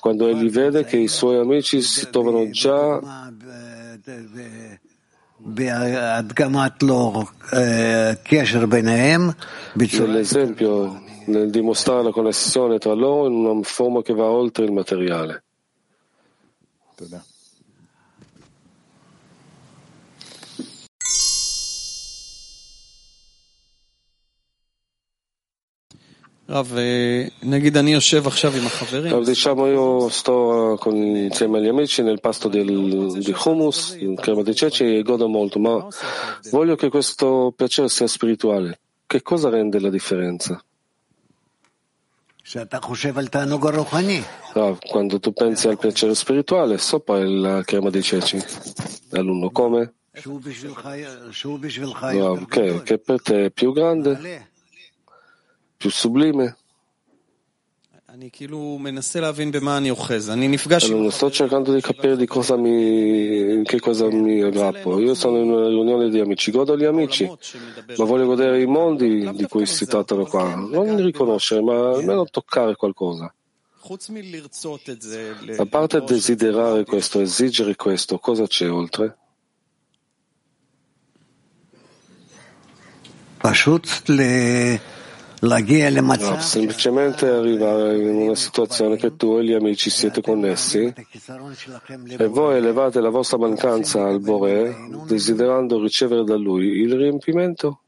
quando egli vede che i suoi amici si trovano già Nell'esempio, nel dimostrare la connessione tra loro in una forma che va oltre il materiale. Diciamo io sto con, insieme agli amici nel pasto del, di hummus, in crema di ceci e godo molto, ma voglio che questo piacere sia spirituale. Che cosa rende la differenza? Ah, quando tu pensi al piacere spirituale, sopra la crema di ceci. Alunno, come? Ah, okay, che per te è più grande? Più sublime. Allora, sto cercando di capire di cosa mi, che cosa mi aggrappo. Io sono in una riunione di amici, godo gli amici, ma voglio godere i mondi di cui si trattano qua. Non riconoscere, ma almeno toccare qualcosa. A parte desiderare questo, esigere questo, cosa c'è oltre? No, semplicemente arrivare in una situazione che tu e gli amici siete connessi e voi elevate la vostra mancanza al Bore desiderando ricevere da lui il riempimento?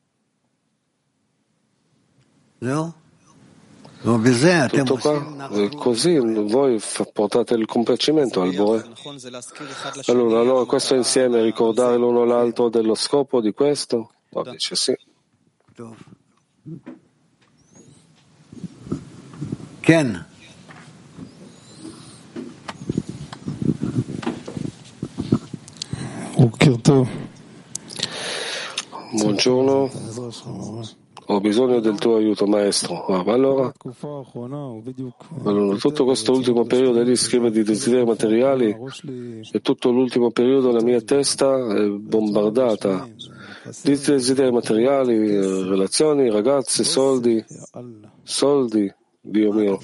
Tutto qua? E così voi portate il compiacimento al Bore? Allora, allora questo insieme, ricordare l'uno l'altro dello scopo di questo? No, dice sì. Buongiorno, ho bisogno del tuo aiuto maestro. Ah, ma allora, allora, tutto questo ultimo periodo lì scrive di desideri materiali e tutto l'ultimo periodo la mia testa è bombardata di desideri materiali, eh, relazioni, ragazze, soldi, soldi. Dio mio,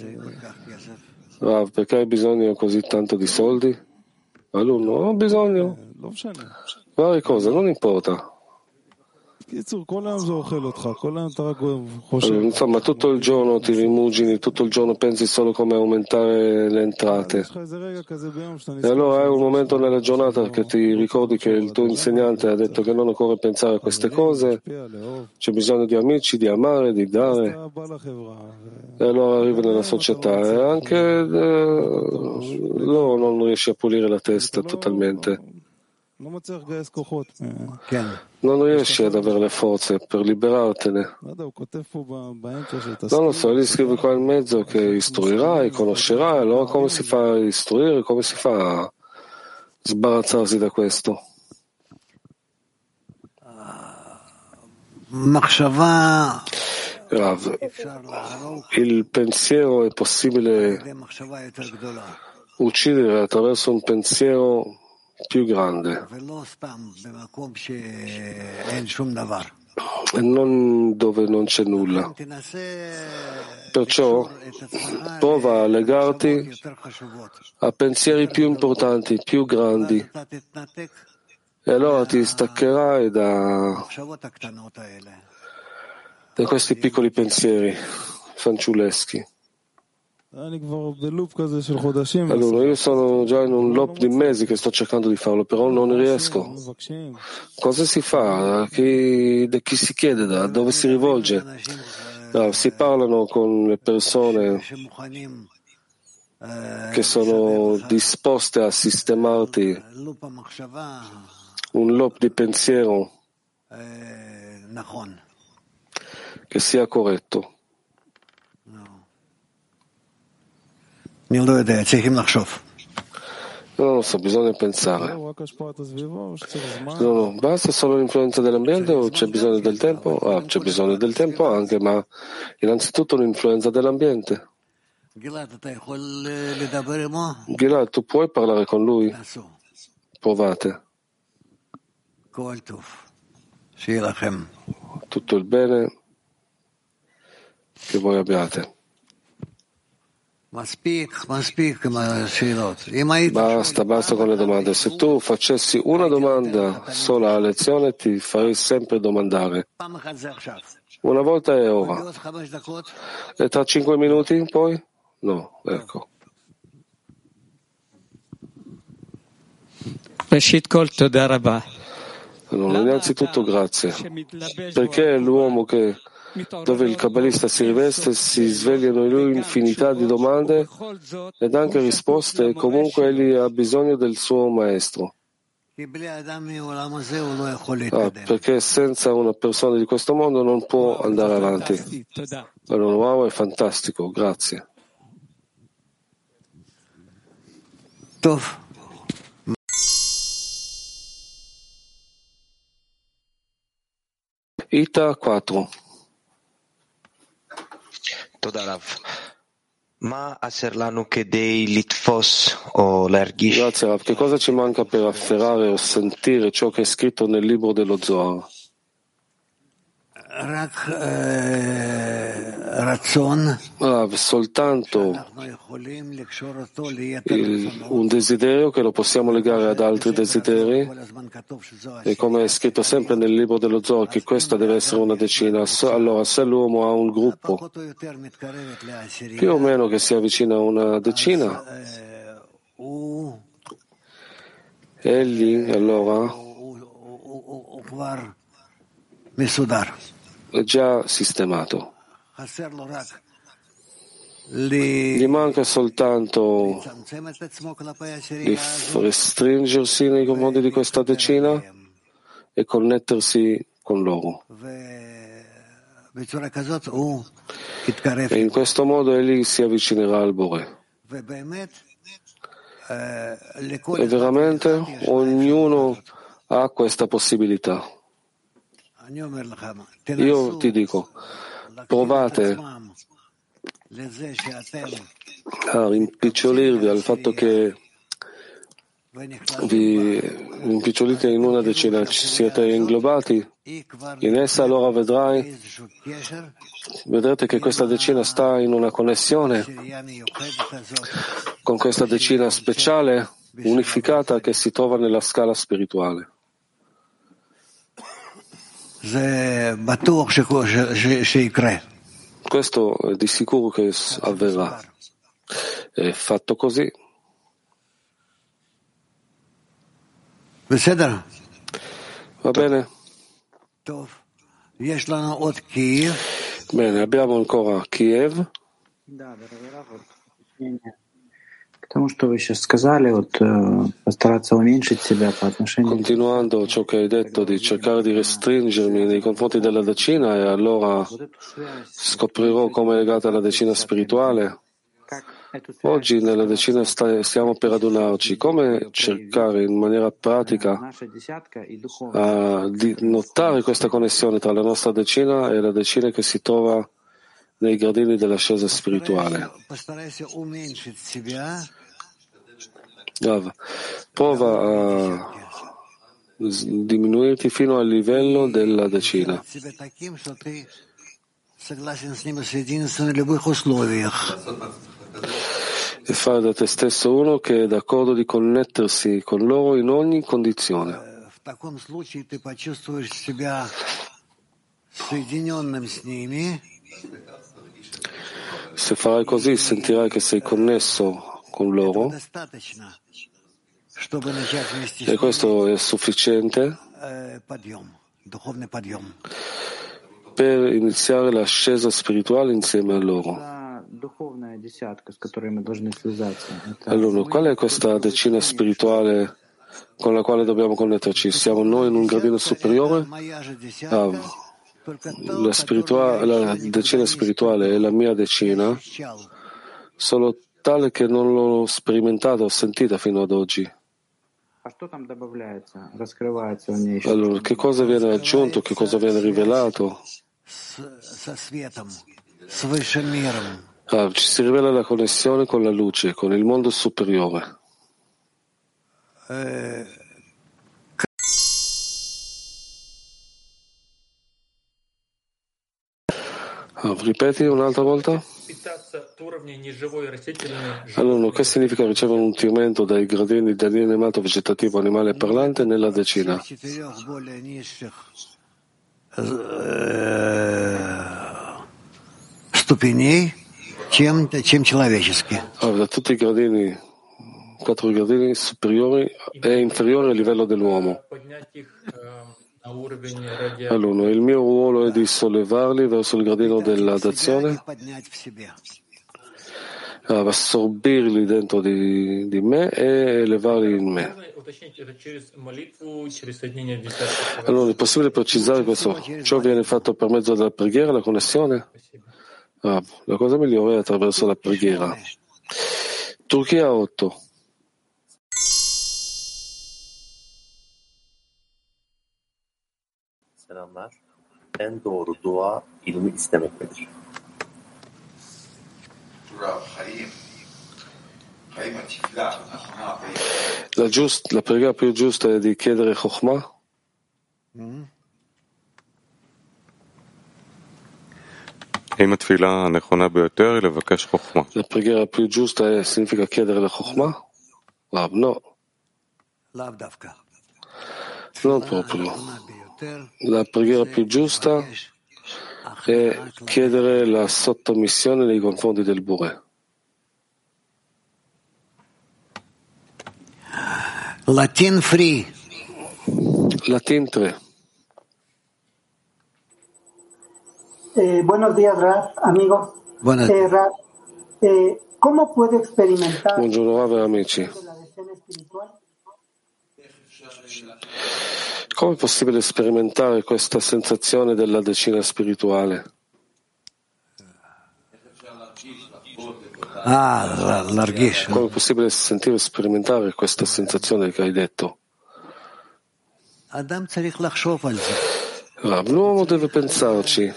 Rav, perché hai bisogno così tanto di soldi? Alunno, ho bisogno. Varie cose, non importa. Insomma, tutto il giorno ti rimugini, tutto il giorno pensi solo come aumentare le entrate. E allora hai un momento nella giornata che ti ricordi che il tuo insegnante ha detto che non occorre pensare a queste cose, c'è bisogno di amici, di amare, di dare. E allora arrivi nella società e anche eh, loro non riesci a pulire la testa totalmente. Non riesci ad avere le forze per liberartene. Non lo so, gli scrive qua in mezzo che istruirai, conoscerai, allora come si fa a istruire, come si fa a sbarazzarsi da questo? Rav, il pensiero è possibile uccidere attraverso un pensiero più grande non dove non c'è nulla. Perciò prova a legarti a pensieri più importanti, più grandi e allora ti staccherai da, da questi piccoli pensieri fanciulleschi. Allora, io sono già in un loop di mesi che sto cercando di farlo, però non riesco. Cosa si fa? Chi, da chi si chiede? Da dove si rivolge? No, si parlano con le persone che sono disposte a sistemarti un loop di pensiero che sia corretto. Non lo so, bisogna pensare. No, no, basta solo l'influenza dell'ambiente o c'è bisogno del tempo? Ah, c'è bisogno del tempo anche, ma innanzitutto l'influenza dell'ambiente. Gilad, tu puoi parlare con lui? Provate. Tutto il bene che voi abbiate. Basta, basta con le domande. Se tu facessi una domanda sola a lezione, ti farei sempre domandare. Una volta è ora. E tra cinque minuti poi? No, ecco. Allora, innanzitutto grazie. Perché l'uomo che dove il kabbalista si riveste, si svegliano in lui infinità di domande ed anche risposte, e comunque egli ha bisogno del suo maestro. Ah, perché senza una persona di questo mondo non può andare avanti. Allora, wow, è fantastico, grazie. Ita 4
תודה רב. מה חסר לנו כדי לתפוס o להרגיש?
Grazie Rav. Che cosa ci manca per afferrare o sentire ciò che è scritto nel libro dello Zohar? Ah, soltanto il, un desiderio che lo possiamo legare ad altri desideri. e come è scritto sempre nel libro dello Zohar che questa deve essere una decina. allora se l'uomo ha un gruppo più o meno che si avvicina a una decina. egli allora già sistemato. Gli manca soltanto di restringersi nei confronti di questa decina e connettersi con loro. E in questo modo egli si avvicinerà al Bore. E veramente ognuno ha questa possibilità. Io ti dico, provate a rimpicciolirvi al fatto che vi impicciolite in una decina, siete inglobati in essa, allora vedrai, vedrete che questa decina sta in una connessione con questa decina speciale, unificata, che si trova nella scala spirituale. Questo è di sicuro che avverrà. È fatto così. Va bene? Bene, abbiamo ancora Kiev. Continuando ciò che hai detto di cercare di restringermi nei confronti della decina e allora scoprirò come è legata alla decina spirituale. Oggi nella decina stiamo per adunarci. Come cercare in maniera pratica uh, di notare questa connessione tra la nostra decina e la decina che si trova nei gradini dell'ascesa spirituale? Prova a diminuirti fino al livello della decina e fare da te stesso uno che è d'accordo di connettersi con loro in ogni condizione. Se farai così sentirai che sei connesso con loro e questo è sufficiente per iniziare l'ascesa spirituale insieme a loro. Allora, qual è questa decina spirituale con la quale dobbiamo connetterci? Siamo noi in un gradino superiore? Ah, la, spiritua- la decina spirituale è la mia decina, solo tale che non l'ho sperimentata o sentita fino ad oggi. Allora, che cosa viene aggiunto, che cosa viene rivelato? Ah, ci si rivela la connessione con la luce, con il mondo superiore. Eh... ripeti un'altra volta? Allora, che significa ricevere un nutrimento dai gradini dell'inemato vegetativo animale parlante nella decina?
Ступеней чем, чем человеческий.
Da tutti i gradini, quattro gradini superiori e inferiori al livello dell'uomo. Allora, il mio ruolo è di sollevarli verso il gradino della d'azione, assorbirli dentro di, di me e elevarli in me. Allora, è possibile precisare questo? Ciò viene fatto per mezzo della preghiera, la connessione? Ah, la cosa migliore è attraverso la preghiera. Turchia 8.
Selamlar. En doğru dua ilmi istemek midir?
La, giust, la preghiera più giusta è di chiedere Chokhmah? Mm-hmm.
La
preghiera più giusta è, significa chiedere la Chokhmah? Rav, no. Non proprio. La preghiera più giusta è chiedere la sottomissione nei confronti del Bure.
Latin free.
Latin 3.
Eh, buenos días, Raf, amigo.
Buenas.
Eh, Raf, eh, ¿cómo puedo experimentar
Buongiorno, Raf, amici. Come è possibile sperimentare questa sensazione della decina spirituale?
Ah, larghish.
Come è possibile sentire e sperimentare questa sensazione che hai detto? L'uomo deve pensarci.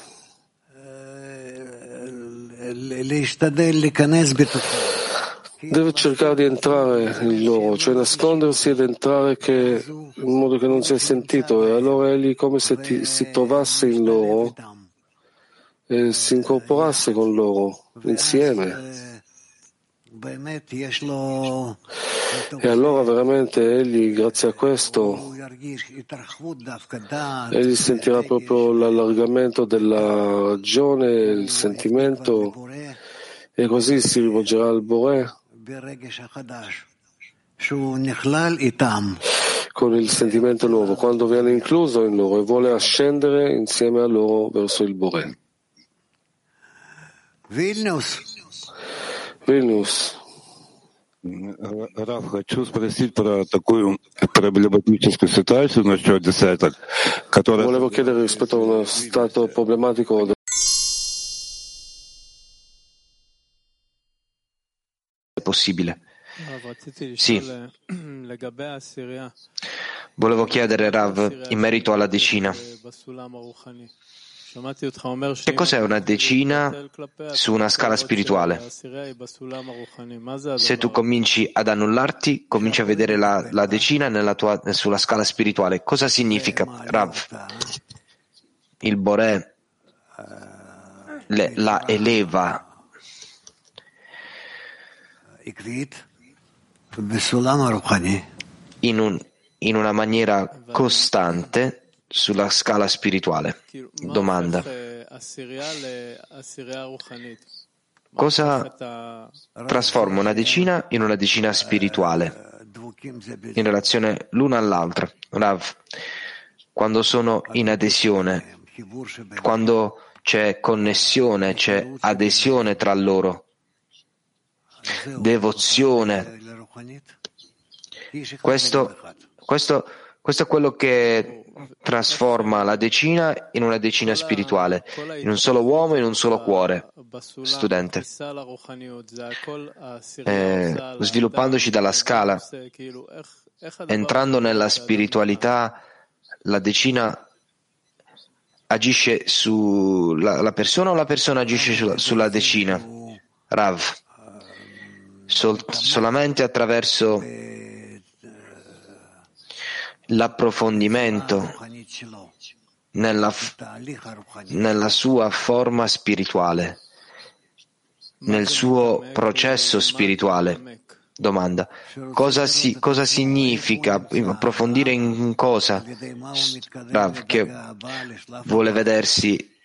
Deve cercare di entrare in loro, cioè nascondersi ed entrare che, in modo che non sia sentito, e allora egli come se ti, si trovasse in loro e si incorporasse con loro insieme. E allora veramente egli, grazie a questo, egli sentirà proprio l'allargamento della ragione, il sentimento, e così si rivolgerà al Bore con il sentimento nuovo, quando viene incluso in loro e vuole ascendere insieme a loro verso il Bore.
Vilnius.
Vilnius.
Рав, хочу спросить про такую проблематическую ситуацию насчет десяток, которая...
Volevo chiedere rispetto a uno stato problematico
possibile. Sì. Volevo chiedere, Rav, in merito alla decina. Che cos'è una decina su una scala spirituale? Se tu cominci ad annullarti, cominci a vedere la, la decina tua, sulla scala spirituale. Cosa significa, Rav? Il Boré le, la eleva in, un, in una maniera costante sulla scala spirituale. Domanda. Cosa trasforma una decina in una decina spirituale in relazione l'una all'altra? Rav, quando sono in adesione, quando c'è connessione, c'è adesione tra loro, devozione. Questo, questo, questo è quello che trasforma la decina in una decina spirituale, in un solo uomo, in un solo cuore. Studente. Eh, sviluppandoci dalla scala, entrando nella spiritualità, la decina agisce sulla persona o la persona agisce sulla, sulla decina? Rav. Sol, solamente attraverso l'approfondimento nella, nella sua forma spirituale, nel suo processo spirituale. Domanda. Cosa, si, cosa significa approfondire in cosa? Rav, che vuole vedersi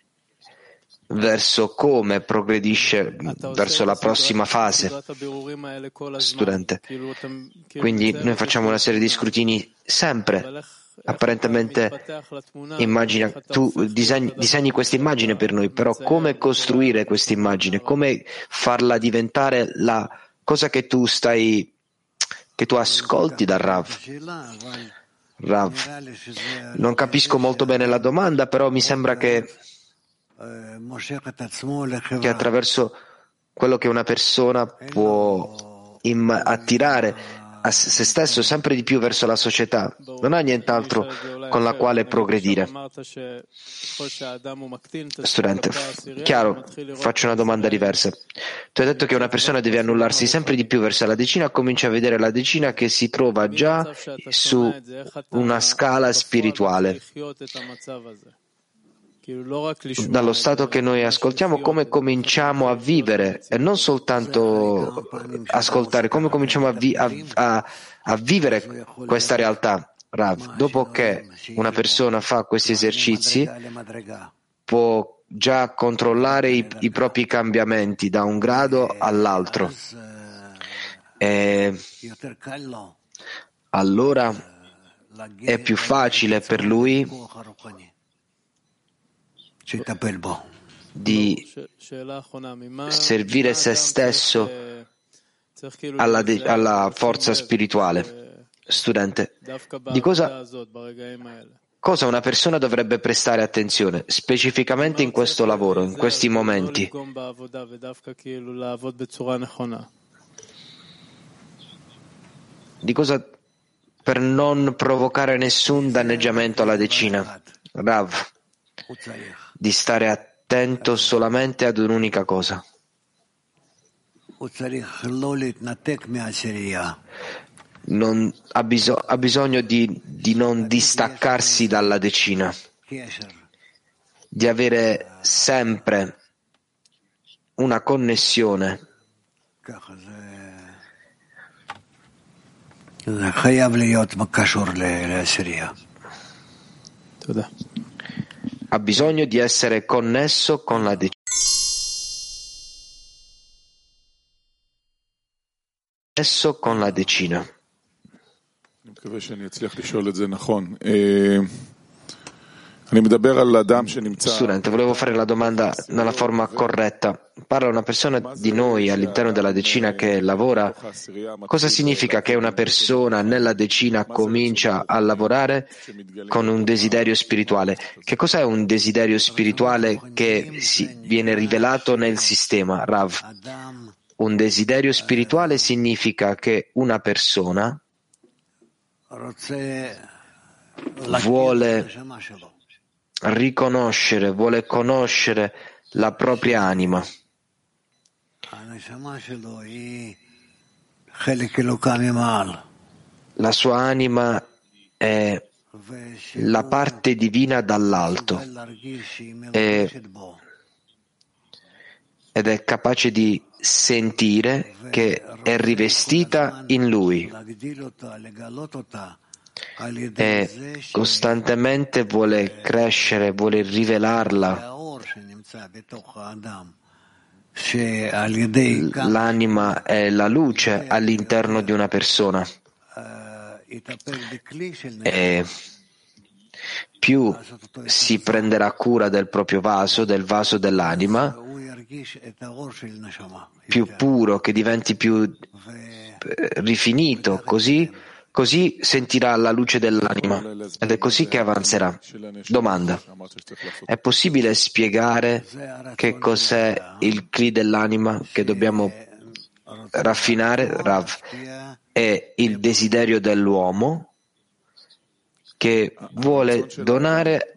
verso come progredisce verso la prossima fase. Studente. Quindi noi facciamo una serie di scrutini sempre. Apparentemente immagina, tu disegni, disegni questa immagine per noi, però come costruire questa immagine? Come farla diventare la cosa che tu stai, che tu ascolti da Rav? Rav, non capisco molto bene la domanda, però mi sembra che che attraverso quello che una persona può attirare a se stesso sempre di più verso la società, non ha nient'altro con la quale progredire. Studente, chiaro, faccio una domanda diversa. Tu hai detto che una persona deve annullarsi sempre di più verso la decina, comincia a vedere la decina che si trova già su una scala spirituale dallo stato che noi ascoltiamo, come cominciamo a vivere e non soltanto ascoltare, come cominciamo a, vi- a, a, a vivere questa realtà. Rav, dopo che una persona fa questi esercizi, può già controllare i, i propri cambiamenti da un grado all'altro. E allora è più facile per lui di servire se stesso alla, de- alla forza spirituale. Studente, di cosa, cosa una persona dovrebbe prestare attenzione, specificamente in questo lavoro, in questi momenti? Di cosa per non provocare nessun danneggiamento alla decina? Rav di stare attento solamente ad un'unica cosa. Non, ha, bisog- ha, bisogno di, di non distaccarsi dalla decina, di avere sempre una connessione. Ha bisogno di essere connesso con la decina. Studente, volevo fare la domanda nella forma corretta. Parla una persona di noi all'interno della decina che lavora. Cosa significa che una persona nella decina comincia a lavorare con un desiderio spirituale? Che cos'è un desiderio spirituale che viene rivelato nel sistema, Rav? Un desiderio spirituale significa che una persona vuole riconoscere, vuole conoscere la propria anima. La sua anima è la parte divina dall'alto e, ed è capace di sentire che è rivestita in lui e costantemente vuole crescere, vuole rivelarla. L'anima è la luce all'interno di una persona. E più si prenderà cura del proprio vaso, del vaso dell'anima, più puro, che diventi più rifinito, così Così sentirà la luce dell'anima ed è così che avanzerà. Domanda. È possibile spiegare che cos'è il cli dell'anima che dobbiamo raffinare, Rav? È il desiderio dell'uomo che vuole donare